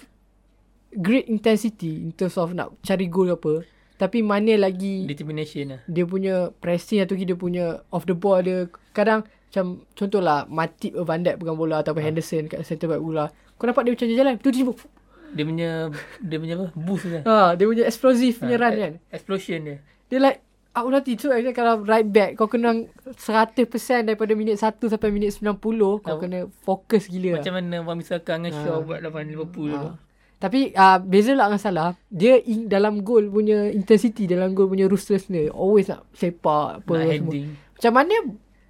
great intensity in terms of nak cari gol apa. Tapi mana lagi Determination lah. dia punya pressing atau dia punya off the ball dia kadang macam contohlah Matip Van Dijk pegang bola ataupun Ah. Henderson kat center back bola. Kau nampak dia macam jalan tu tiba Dia punya dia punya apa? Boost kan. ha dia punya explosive punya run e- kan. Explosion dia. Dia like Aku nanti tu actually kalau right back kau kena 100% daripada minit 1 sampai minit 90 kau kena fokus gila. Macam mana Wan Misaka dengan Shaw Ah. buat lawan Liverpool tu. Tapi uh, beza lah dengan salah Dia in, dalam gol punya intensity Dalam gol punya ruthlessness Always nak sepak apa Nak semua. heading. Macam mana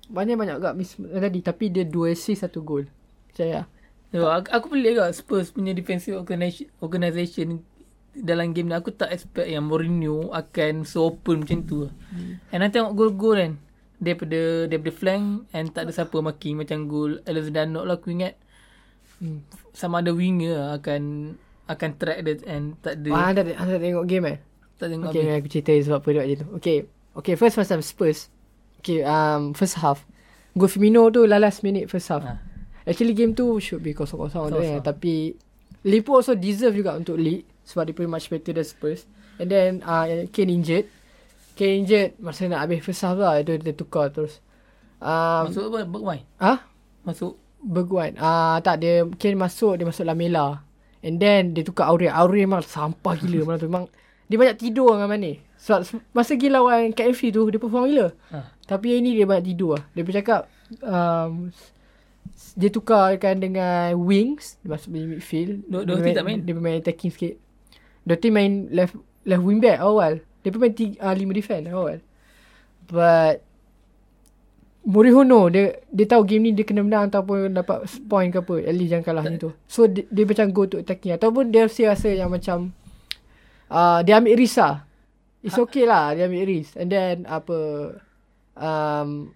Banyak-banyak agak miss tadi Tapi dia 2 assist satu gol Percaya So, aku, aku pelik juga Spurs punya defensive organisation, organisation dalam game ni aku tak expect yang Mourinho akan so open macam tu. Hmm. And nanti tengok gol-gol kan daripada daripada flank and tak ada siapa marking macam gol Alex Danok lah aku ingat hmm. sama ada winger lah akan akan track dia and tak ada Ah, anda, anda tengok game eh tak tengok Okay habis. aku cerita sebab apa macam tu Okay Okay first pasal Spurs Okay um, First half Gol Firmino tu lah last minute first half. Ah. Actually game tu should be kosong-kosong tu eh. Tapi Liverpool also deserve juga untuk lead. Sebab dia play much better than Spurs. And then uh, Kane injured. Kane injured masa nak habis first half lah. Dia, dia tukar terus. Um, Masuk apa? Bergwine? ah Masuk Berguan. Ah tak dia Kane masuk dia masuk Lamela. And then dia tukar Aurier. Aurier memang sampah gila [laughs] malam tu. Memang dia banyak tidur dengan Mane. Sebab se- masa gila lawan KFC tu dia perform gila. ha. Tapi yang ni dia banyak tidur lah. Dia bercakap um, dia tukarkan dengan wings dia masuk di midfield. Do- Dia Doherty tak main? Dia bermain attacking sikit. Doherty main left left wing back awal. Dia pun main tiga, uh, lima defend awal. But Mourinho no dia dia tahu game ni dia kena menang ataupun dapat point ke apa at least jangan kalah macam tu. So dia, dia macam go to attacking. Ataupun dia rasa yang macam uh, dia ambil risk lah. It's okay lah dia ambil risk. And then apa um,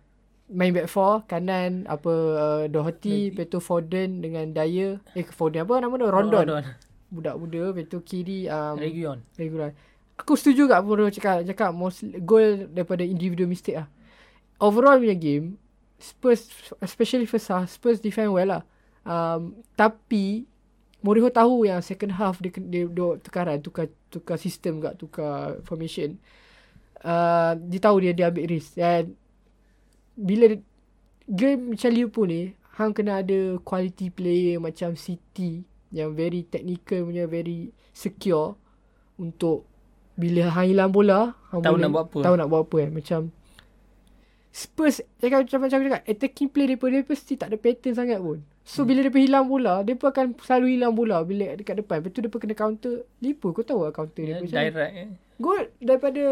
main back four kanan apa uh, Doherty lepas tu Foden dengan Dyer. Eh Foden apa nama dia? Rondon. Rondon. budak muda lepas tu kiri um, Region. regular. Aku setuju kat Mourinho cakap cakap most goal daripada individual mistake lah. Overall punya game Spurs especially first half Spurs defend well lah. Um, tapi Mourinho tahu yang second half dia dia, dia tukaran tukar tukar sistem kat tukar formation. Uh, dia tahu dia dia ambil risk dan bila game macam Liverpool ni hang kena ada quality player macam City yang very technical punya very secure untuk bila hang hilang bola hang Tahu boleh- nak buat apa. tahu nak buat apa eh macam Spurs cakap macam aku cakap attacking play pun dia pasti tak ada pattern sangat pun so bila dia hilang bola pun akan selalu hilang bola bila dekat depan lepas tu pun kena counter Liverpool kau tahu lah counter Ya, macam mana? direct. eh. Gol daripada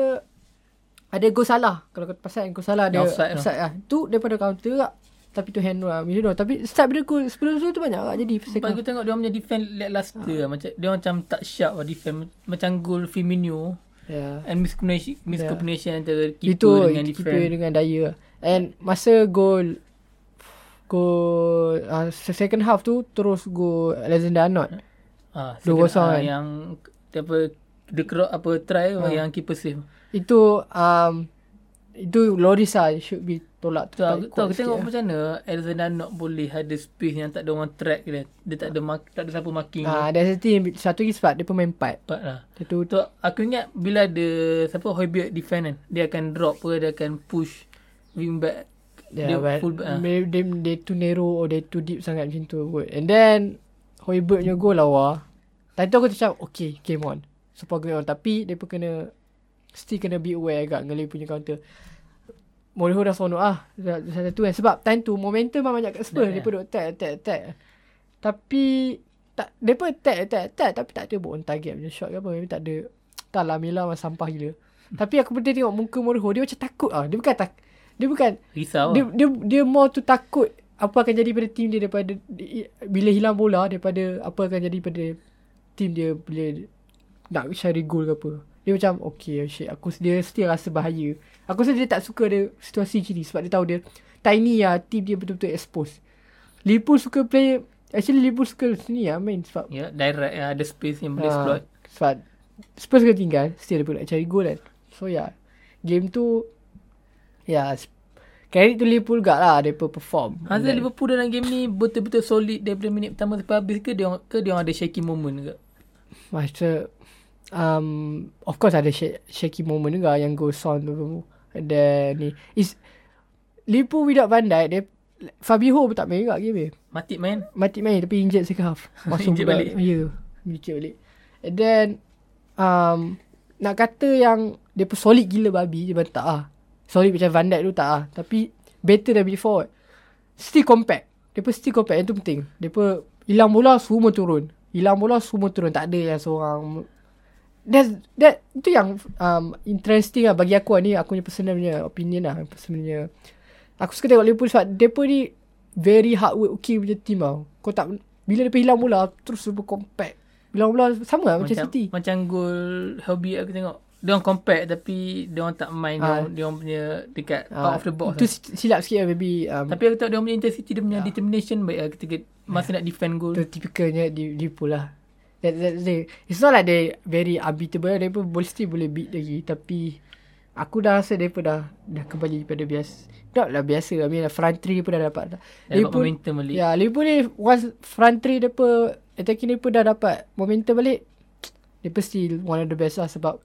ada gol salah. Kalau kau pasal gol salah dia Yang offside offside lah. Tu daripada counter lah. Tapi tu hand lah. You know. Tapi start bila gol sebelum tu tu banyak lah jadi. Second. aku tengok dia punya defend lackluster lah. Macam, dia orang macam tak sharp lah defend. Macam gol Firmino. Yeah. And miscommunication, miscommunication antara Ya. Itu keeper dengan keeper defend. dengan daya. And masa gol gol uh, second half tu terus gol Alexander Arnold. Ah, Dua second, ah, kan? Yang apa dia kerok apa try Ah. yang keeper save. Itu um, itu Loris lah should be tolak Tu aku, tu aku sikit tengok lah. macam mana Alexander Arnold boleh ada space yang tak ada orang track dia. Dia tak ada mark, tak ada siapa marking. Ah, dan satu satu lagi sebab dia pemain empat. Cepat lah. Itu Tu aku ingat bila ada siapa Hoiberg defend kan, dia akan drop ke dia akan push wing back. Yeah, dia but full back. ah. they, they, they too narrow or they too deep sangat macam tu kot. And then, Hoiberg punya goal lawa. Tadi tu aku macam, okay, game on. Support game on. Tapi, dia pun kena, still kena be aware agak dengan dia punya counter. Mourinho dah sonok ah. Satu kan. Sebab time tu, momentum memang banyak kat Spurs. Yeah. Pun duk attack, attack, attack. Tapi, tak, pun attack, attack, attack. Tapi tak ada on target punya shot ke apa. Dia tak ada. Tak lah, Mila memang sampah gila. Tapi aku pernah tengok muka Mourinho, dia macam takut ah. Dia bukan tak, dia bukan Risau dia, lah. dia dia more tu takut apa akan jadi pada tim dia daripada bila hilang bola daripada apa akan jadi pada tim dia bila nak cari gol ke apa. Dia macam okay shit aku dia still rasa bahaya. Aku rasa dia tak suka dia situasi macam ni sebab dia tahu dia tiny lah tim dia betul-betul expose. Liverpool suka play actually Liverpool suka sini lah main sebab Ya, direct ya, ada space yang boleh Ah, exploit. sebab Spurs kena tinggal still dia pun nak cari gol kan. So yeah game tu ya yeah, Credit tu Liverpool gak lah Dia perform Hazard Liverpool dalam game ni betul-betul solid daripada minit pertama sampai habis ke dia ke dia ada shaky moment ke? Masa um, Of course ada sh- shaky moment juga Yang go Son tu Dan ni is Liverpool without Van Dijk dia, Fabio pun tak main juga game ni Matip main. Mati main tapi second half. [laughs] Masuk pula. balik. Ya yeah, Injured balik. And then um, Nak kata yang Dia pun solid gila babi Dia tak lah Solid macam Van Dijk tu tak lah Tapi Better than before. Still compact. Dia pun still compact Yang tu penting. Dia pun Hilang bola semua turun. Hilang bola semua turun. Tak ada yang seorang That, that Itu yang um, Interesting lah bagi aku lah. Ni aku punya personal punya opinion lah Personalnya Aku suka tengok Liverpool sebab pun ni Very hard work okay punya team tau Kau tak Bila dia hilang bola Terus pun compact Hilang bola sama lah macam, Macam City macam gol Hobby aku tengok. Dia orang compact tapi dia orang tak main Ah. dia, orang, punya dekat Ah, out of the box. Itu lah. si- silap sikit lah maybe um, Tapi aku tengok dia orang punya intensity dia punya determination baik lah ketika masa nak defend goal. Itu typicalnya di Liverpool lah that, that, they, It's not like they Very unbeatable They pun boleh still boleh beat lagi Tapi Aku dah rasa mereka dah dah kembali pada biasa. Tak lah biasa. I mean front three pun dah dapat. dah. Dapat momentum balik. Ya, Liverpool ni once front three mereka attacking mereka dah dapat momentum balik. [tsk] Mereka still one of the best lah sebab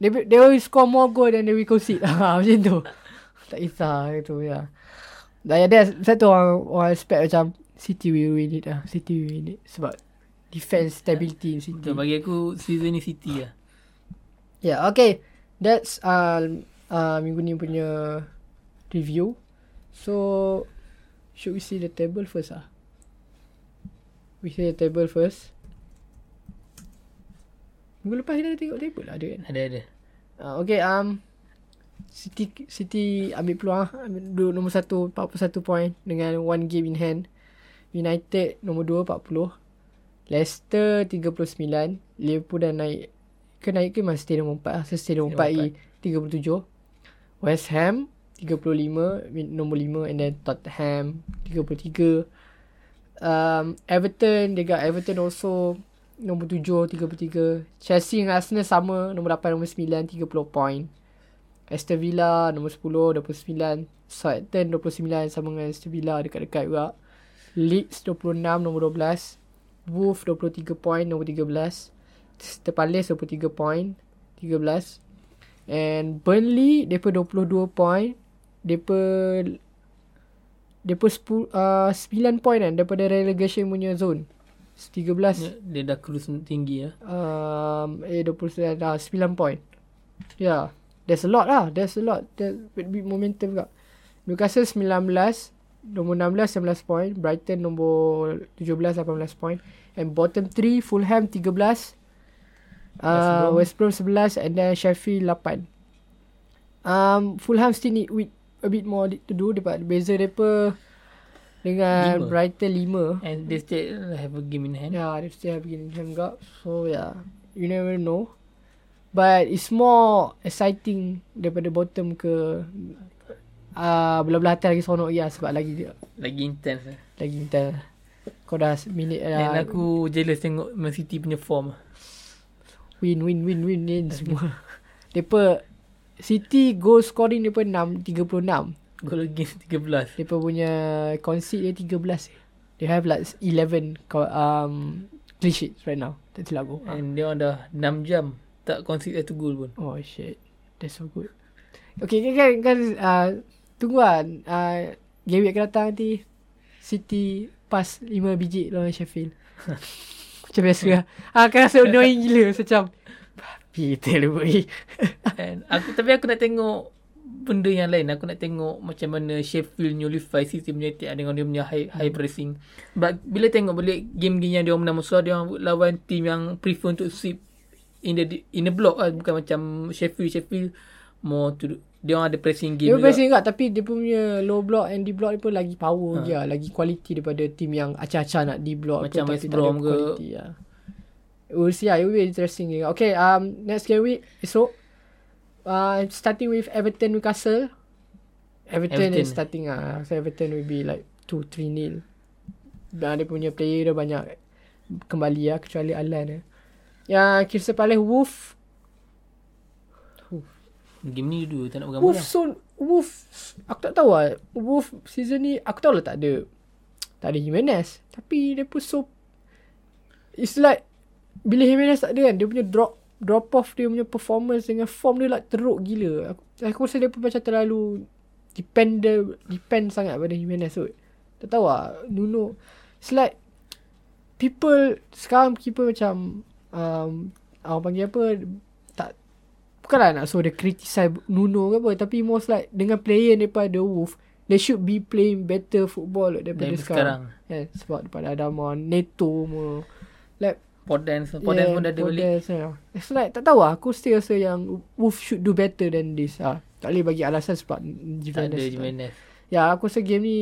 they, they will score more goal than they will concede. [laughs] Ha, macam tu. Tak kisah gitu ya. Dan ya, that's satu orang, orang expect macam City will win it lah. City will win it. Sebab defense stability in City. Betul, bagi aku season ni City lah. Yeah, okay. That's uh, uh, minggu ni punya review. So, should we see the table first ah? We see the table first. Minggu lepas kita tengok table lah ada kan? Ada ada. Uh, okay, um, City City ambil peluang ah. ambil duduk nombor 1 41 point dengan one game in hand. United nombor 2 40. Leicester 39. Liverpool dah naik ke naik ke masih nombor 4 lah. Nombor 4 i 37. West Ham 35 min- nombor 5 and then Tottenham 33. Um, Everton they got Everton also nombor 7 33. Chelsea dengan Arsenal sama nombor 8 nombor 9 30 point. Aston Villa nombor 10 29. Southampton 29 sama dengan Aston Villa dekat-dekat juga. Leeds 26 nombor 12. Wolves 23 point nombor 13. Crystal Palace 23 point 13. And Burnley depa 22 point. Depa depa 10 uh, 9 point kan daripada relegation punya zone. 13 Dia, dia dah cruise tinggi lah. um, eh 29 dah 9 point. Yeah. There's a lot lah. There's a lot. There's a bit momentum juga. Newcastle 19. Nombor 16 11 point. Brighton nombor 17 18 point. And bottom 3 Fulham 13. Uh, West Brom 11 and then Sheffield 8. Um, Fulham still need with a bit more to do dapat beza depa dengan Lima. Brighton 5. And they still have a game in hand. Yeah, they still have Gillingham juga. So yeah, you never know. But it's more exciting daripada bottom ke uh, belah-belah atas lagi seronok ya sebab lagi dia Lagi intense lah. lagi intel. Kau dah And uh, aku jealous tengok Man City punya form. win win win win win semua. Depa City goal scoring depa 6 36. Goal against 13. Depa punya concede dia 13. They have like 11 co- um clean sheets right now. Tak silap aku. And dia orang dah 6 jam tak concede satu goal pun. Oh shit. That's so good. Okay kan kan, kan uh, tunggu lah. Uh, game week akan datang nanti. City pas 5 biji lawan Sheffield. [laughs] Macam biasa lah. Ah, akan rasa annoying [laughs] gila. Macam. Peter lu boy. And aku tapi aku nak tengok benda yang lain. Aku nak tengok macam mana Sheffield nullify City punya attack dengan dia punya high, high pressing. But bila tengok balik game-game yang dia orang menang musuh, dia orang lawan team yang prefer untuk sweep in the in the block lah. Bukan macam Sheffield. Sheffield more to dia orang ada pressing game Dia juga. pressing juga tapi dia punya low block and D block dia pun lagi power ha. je lah. Lagi quality daripada team yang acah-acah nak D block Macam West Brom ke. quality, Ya. We'll see lah. It will be interesting. juga. Okay, um, next game week esok. Uh, starting with Everton Newcastle. Everton, Everton. is starting ah. So Everton will be like 2-3 nil. Dan dia punya player dah banyak kembali lah kecuali Alan eh. Yang Crystal Palace Wolf Game ni dua tak nak pegang Wolf bola. so Wolf aku tak tahu lah. Wolf season ni aku tahu lah tak ada tak ada Jimenez tapi dia pun so it's like bila Jimenez tak ada kan dia punya drop drop off dia punya performance dengan form dia like teruk gila. Aku, aku rasa dia pun macam terlalu depend depend sangat pada Jimenez tu. Tak tahu lah Nuno it's like people sekarang people macam um, orang panggil apa bukanlah nak suruh dia criticize Nuno ke apa tapi most like dengan player daripada Wolf they should be playing better football daripada Daripada sekarang. sekarang. Yeah, sebab daripada Adamon, Neto semua. Like Podence. Podence pun dah ada. Podence, yeah. It's like tak tahu lah aku still rasa yang Wolf should do better than this ah. Tak boleh bagi alasan sebab Tak Jimenez. ada Jimenez. Ya, aku rasa game ni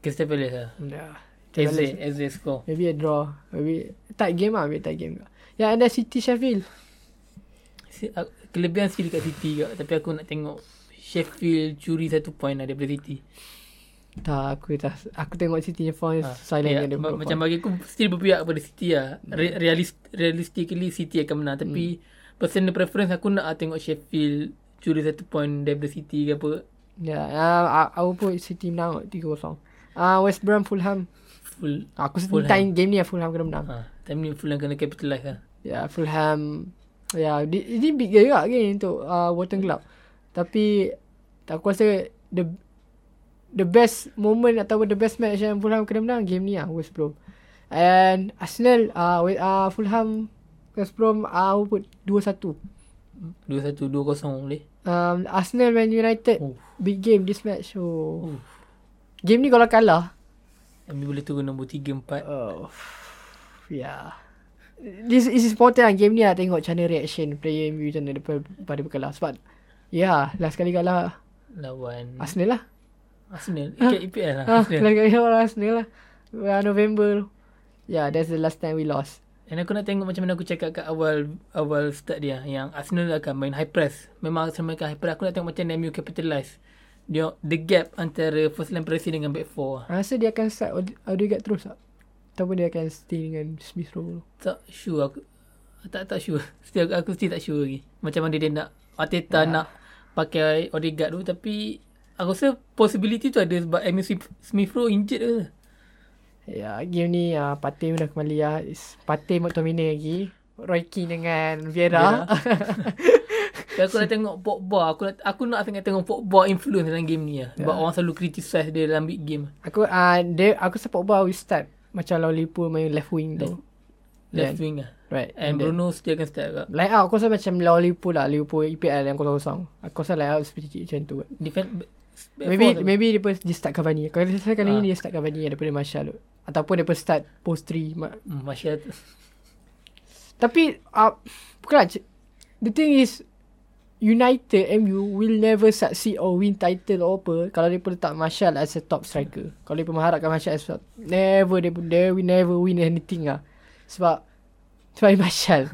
Crystal Palace lah. ya. Eze score. Maybe a draw. Maybe tight game lah, maybe tight game. juga. Ya, and then City Sheffield. Kelebihan sikit dekat City juga. Tapi aku nak tengok Sheffield curi satu point lah daripada City. Tak, aku tak. Aku tengok City punya form Ha, silent yang dia ma- macam bagi aku still berpihak kepada City lah. Re- realis- realistically City akan menang. Tapi Hmm. personal preference aku nak tengok Sheffield curi satu point daripada City ke apa. Ya, uh, aku put City menang 3-0. Ah uh, West Brom Fulham. Full. Aku Fulham. Time game ni Fulham kena menang. Ha, time ni Fulham kena capitalize lah. Ya, Fulham. Ya, di, ini big game juga game untuk uh, Wharton Club. Tapi aku rasa the the best moment atau the best match yang Fulham kena menang game ni lah West Brom. And Arsenal uh, with, uh, Fulham West Brom uh, put 2-1. 2-1, 2-0 boleh. Um, Arsenal Man United Oh. big game this match. Oh. Oh. Game ni kalau kalah Kami boleh turun nombor 3, 4. Oh. Yeah. This is important lah game ni lah tengok macam mana reaction player MU macam mana daripada berkalah. Sebab ya yeah, last kali kalah Lawan Arsenal lah. Arsenal. Ikat EPL lah. Ha, Arsenal. last kali kalah Arsenal lah. Uh, November. Yeah, that's the last time we lost. Dan aku nak tengok macam mana aku cakap kat awal awal start dia yang Arsenal akan main high press. Memang Arsenal main high press. Aku nak tengok macam MU capitalize. Dia the gap antara first line pressing dengan back four. Rasa dia akan start Od- Odegaard terus tak? Ataupun dia akan stay dengan Smith Rowe. Tak sure aku. Tak tak sure. Still aku still tak sure lagi. Macam mana dia nak Arteta Ya. nak pakai Odegaard tu tapi aku rasa possibility tu ada sebab MU Smith- Rowe injured ke. Ya, game ni uh, Partey pun dah kembali lah. Partey McTominay lagi. Roy Keane dengan Vieira. Dan [laughs] aku nak tengok Pogba. Aku nak, aku nak sangat tengok Pogba influence dalam game ni lah. Sebab Ya. orang selalu criticize dia dalam big game. aku uh, dia aku support Pogba will start macam lawan Liverpool main left wing tu. Left Then- wing lah. Right. And then- Bruno still akan start juga. Line out aku rasa macam lawan Liverpool lah. Liverpool EPL yang kosong-kosong. Aku rasa line out seperti macam tu. Defend Maybe tu. maybe dia pun dia start Cavani. Kalau dia start kali Ah. ni dia start Cavani daripada Martial tu. Ataupun dia pun start post 3. Hmm, Martial tu. Tapi uh, bukanlah c- the thing is United MU will never succeed or win title or apa kalau dia pun letak Martial as a top striker. Kalau dia mengharapkan Martial as a never they pun they will never win anything lah. Sebab sebab [laughs] Martial.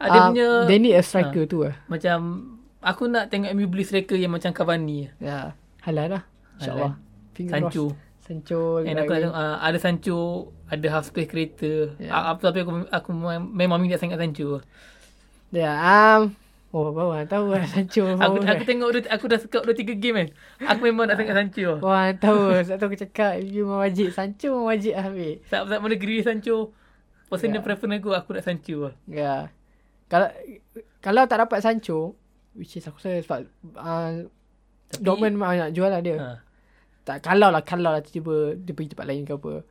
Ada Ah, punya they need a striker tu lah. macam aku nak tengok MU beli striker yang macam Cavani. Ya, halal lah. InsyaAllah. Sancho. crossed. Sancho. And aku tengok uh, ada Sancho, ada half space creator. Ya. Yeah. Apa tapi aku aku memang- memang minat sangat Sancho. Ya, um, oh bawa tahu lah Sancho. Aku bawa aku tengok dia, aku dah scout dah 3 game kan. Aku memang nak sangat Sancho. Wah, tahu. Sebab tu aku cakap, you memang wajib. Sancho memang wajib lah ambil. Saat saat mana Grealish Sancho. Personal Ya. preference aku aku nak Sancho lah. Ya. Kalau kalau tak dapat Sancho, which is aku rasa sebab uh, Tapi- Dortmund memang nak jual lah dia. Ha. Tak kalau lah kalau lah tiba dia pergi tempat lain ke apa.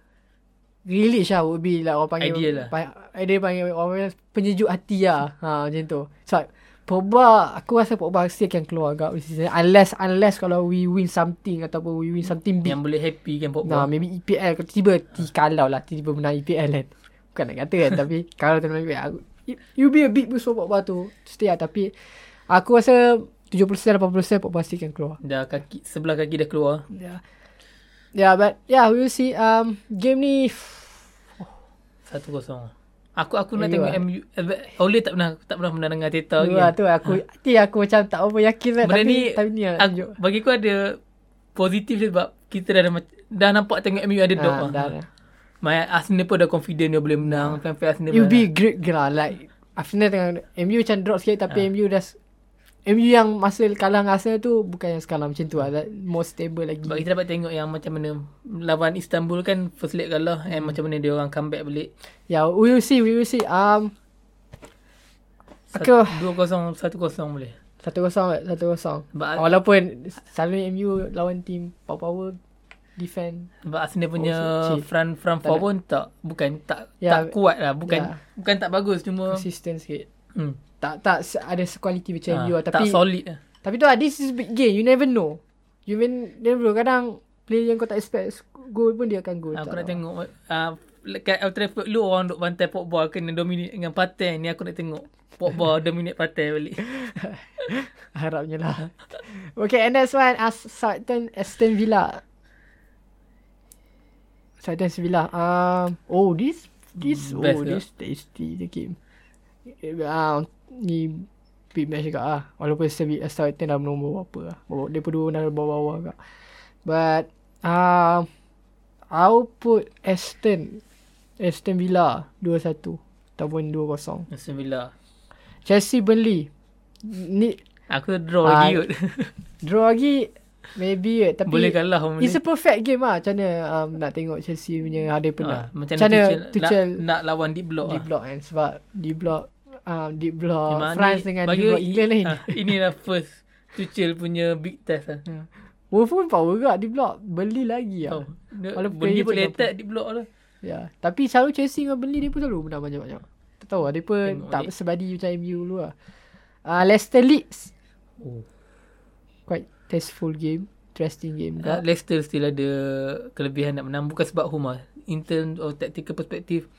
Grealish lah would be like orang panggil Ideal lah. Ideal panggil orang panggil penyejuk hati lah. Ha macam tu. Sebab Pogba aku rasa Pogba still akan keluar agak season. unless unless kalau we win something ataupun we win something big. Yang boleh happy kan Pogba. Nah, maybe EPL kalau tiba tiba kalau lah tiba menang EPL kan. Bukan nak kata kan [laughs] tapi kalau tu menang EPL aku you be a big boost for Pogba tu. Stay lah tapi aku rasa 70% 80% Pogba still akan keluar. Dah kaki sebelah kaki dah keluar. Yeah. Yeah, but yeah, we will see. Um, game ni 1-0. Aku aku nak tengok lah. MU. eh, Ole tak pernah tak pernah pernah dengar Teta tu lagi. lah kan? tu aku hati aku macam tak apa yakin Benda tapi, ni tapi ni lah aku, tunjuk. bagi aku ada positif sebab kita dah dah nampak tengok MU ada dog. Ah, Ah, dah. My Arsenal pun dah confident dia boleh menang. Fan-fan Arsenal will be great game lah like Arsenal tengah MU macam drop sikit tapi Ah. MU dah MU yang masa kalah dengan Arsenal tu bukan yang sekarang macam tu lah more stable lagi. Sebab kita dapat tengok yang macam mana lawan Istanbul kan first leg kalah and macam mana dia orang comeback balik. Yeah, we will see, we will see. Um, aku 2-0 1-0 boleh. satu kosong, satu kosong. Sebab, Walaupun selalu MU lawan team power power defend. sebab Arsenal punya Oh, shit. front front Tak four ada. pun tak bukan tak Ya, tak kuat lah. Bukan ya. bukan tak bagus cuma Consistent sikit. Hmm, Tak tak ada sekualiti macam ah, MU lah. tak Tapi solid lah. tapi tu lah, this is big game. You never know. You mean never know. Kadang player yang kau tak expect goal pun dia akan goal. Aku Tak nak tahu. tengok uh, kat Old Trafford lu orang duk bantai Pogba kena dominate dengan Partey ni aku nak tengok Pogba [laughs] dominate Partey balik. [laughs] Harapnya lah. okay, and next one. As Southampton Aston Villa. Southampton Villa. Um, oh, this this Best oh this tasty the game. Ah, ni big match juga ah. Walaupun Sevilla Southampton dalam nombor apa lah. Bawa- Dia pun dua dalam bawah-bawah juga. But um, I'll put Aston Aston Villa 2-1 ataupun 2-0. Aston Villa. Chelsea Burnley. Ni Aku draw Ah, lagi kot. Draw lagi maybe eh, tapi Boleh kalah It's ni. a perfect game lah Macam mana um, nak tengok Chelsea punya ada pun lah. macam mana Tuchel, nak, nak lawan deep block deep lah. block kan sebab deep block um, deep block Memang France ni, dengan deep block England lain. ah, Inilah first Tuchel punya big test lah. Ya. Wolf pun power juga deep block. Beli lagi Oh, lah. dia, Walaupun dia boleh attack deep block lah. Ya. Tapi selalu Chelsea dengan Burnley dia pun selalu menang banyak-banyak. Tak tahu lah. Dia pun Tengok tak ni. sebadi macam MU dulu lah. Uh, Leicester Leeds. Oh. Quite tasteful game. Interesting game Uh. Leicester still ada kelebihan nak menang bukan sebab home lah. In terms of tactical perspective,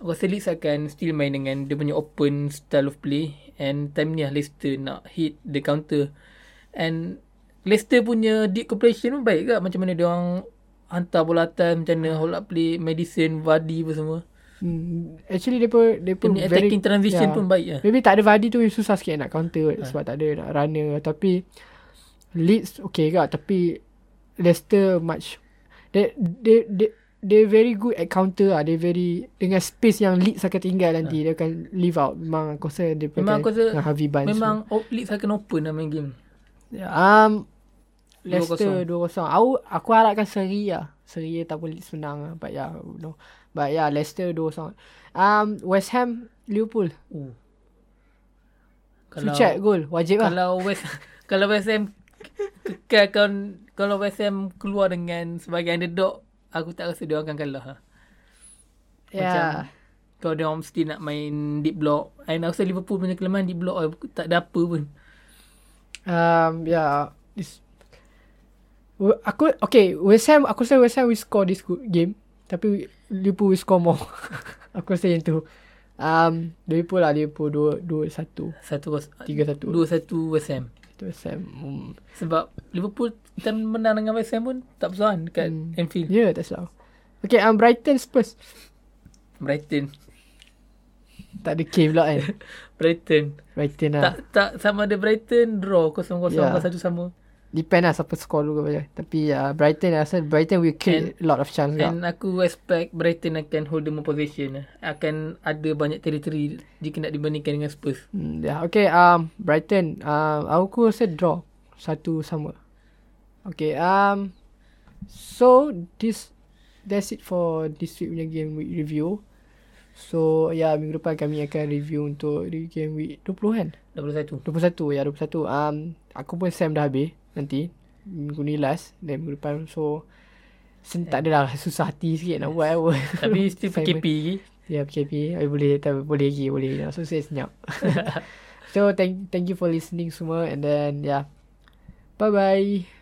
aku rasa Leeds akan still main dengan dia punya open style of play and time ni lah Leicester nak hit the counter. And Leicester punya deep cooperation pun baik ke macam mana dia orang hantar bola atas macam mana hold up play Madison, Vardy apa semua. Hmm, actually dia pun dia pun attacking transition ya. pun baik lah. Maybe tak ada Vardy tu susah sikit nak counter sebab tak ada nak runner tapi Leeds okay ke tapi Leicester much they they they they very good at counter lah. They very dengan space yang Leeds akan tinggal nanti dia akan leave out. Memang aku rasa dia Memang aku rasa Harvey Barnes. Memang oh, Leeds akan open lah main game. Ya, um 2-0. Leicester 2-0. Aku aku harapkan seri lah. Seri ataupun Leeds menang lah. But yeah, no. But yeah, Leicester 2-0. Um West Ham Liverpool. Oh. Suchat gol wajib lah. kalau West [laughs] kalau West Ham kekalkan kalau West Ham keluar dengan sebagai underdog aku tak rasa dia akan kalah lah. Ya. Kalau dia orang mesti nak main deep block aku rasa Liverpool punya kelemahan deep block eh, tak ada apa pun. Um, yeah. Wa- aku okay West Ham aku rasa West Ham will score this game tapi Liverpool will score more [laughs] aku rasa yang tu um Liverpool lah Liverpool 2 2 1 Satu kos 3 1 dua satu West Ham. Tu West Ham hmm. Sebab Liverpool time menang dengan West Ham pun tak besar kan dekat Hmm. Anfield. ya yeah, that's all okay um Brighton Spurs Brighton. tak ada game pula kan [laughs] Brighton. Brighton lah Tak tak sama ada Brighton draw 0-0 Ya. yeah. 1 sama. Depend lah siapa score dulu macam tapi uh, Brighton rasa Brighton will create a lot of chance And aku expect Brighton akan hold the more possession lah. Akan ada banyak territory jika nak dibandingkan dengan Spurs. Hmm, yeah. Okay, um, Brighton. Um, aku rasa draw. Satu sama. Okay, um, so this, that's it for this week punya game week review. So, ya, yeah, minggu depan kami akan review untuk game week 20 kan? 21. 21, ya, 21. Um, aku pun Sam dah habis nanti. Minggu ni last. Dan minggu depan. So, sen- tak adalah susah hati sikit nak buat apa. Tapi [laughs] still. PKP lagi. Ya PKP eh, boleh tak boleh lagi boleh. So saya senyap. [laughs] so thank thank you for listening semua and then yeah. Bye bye.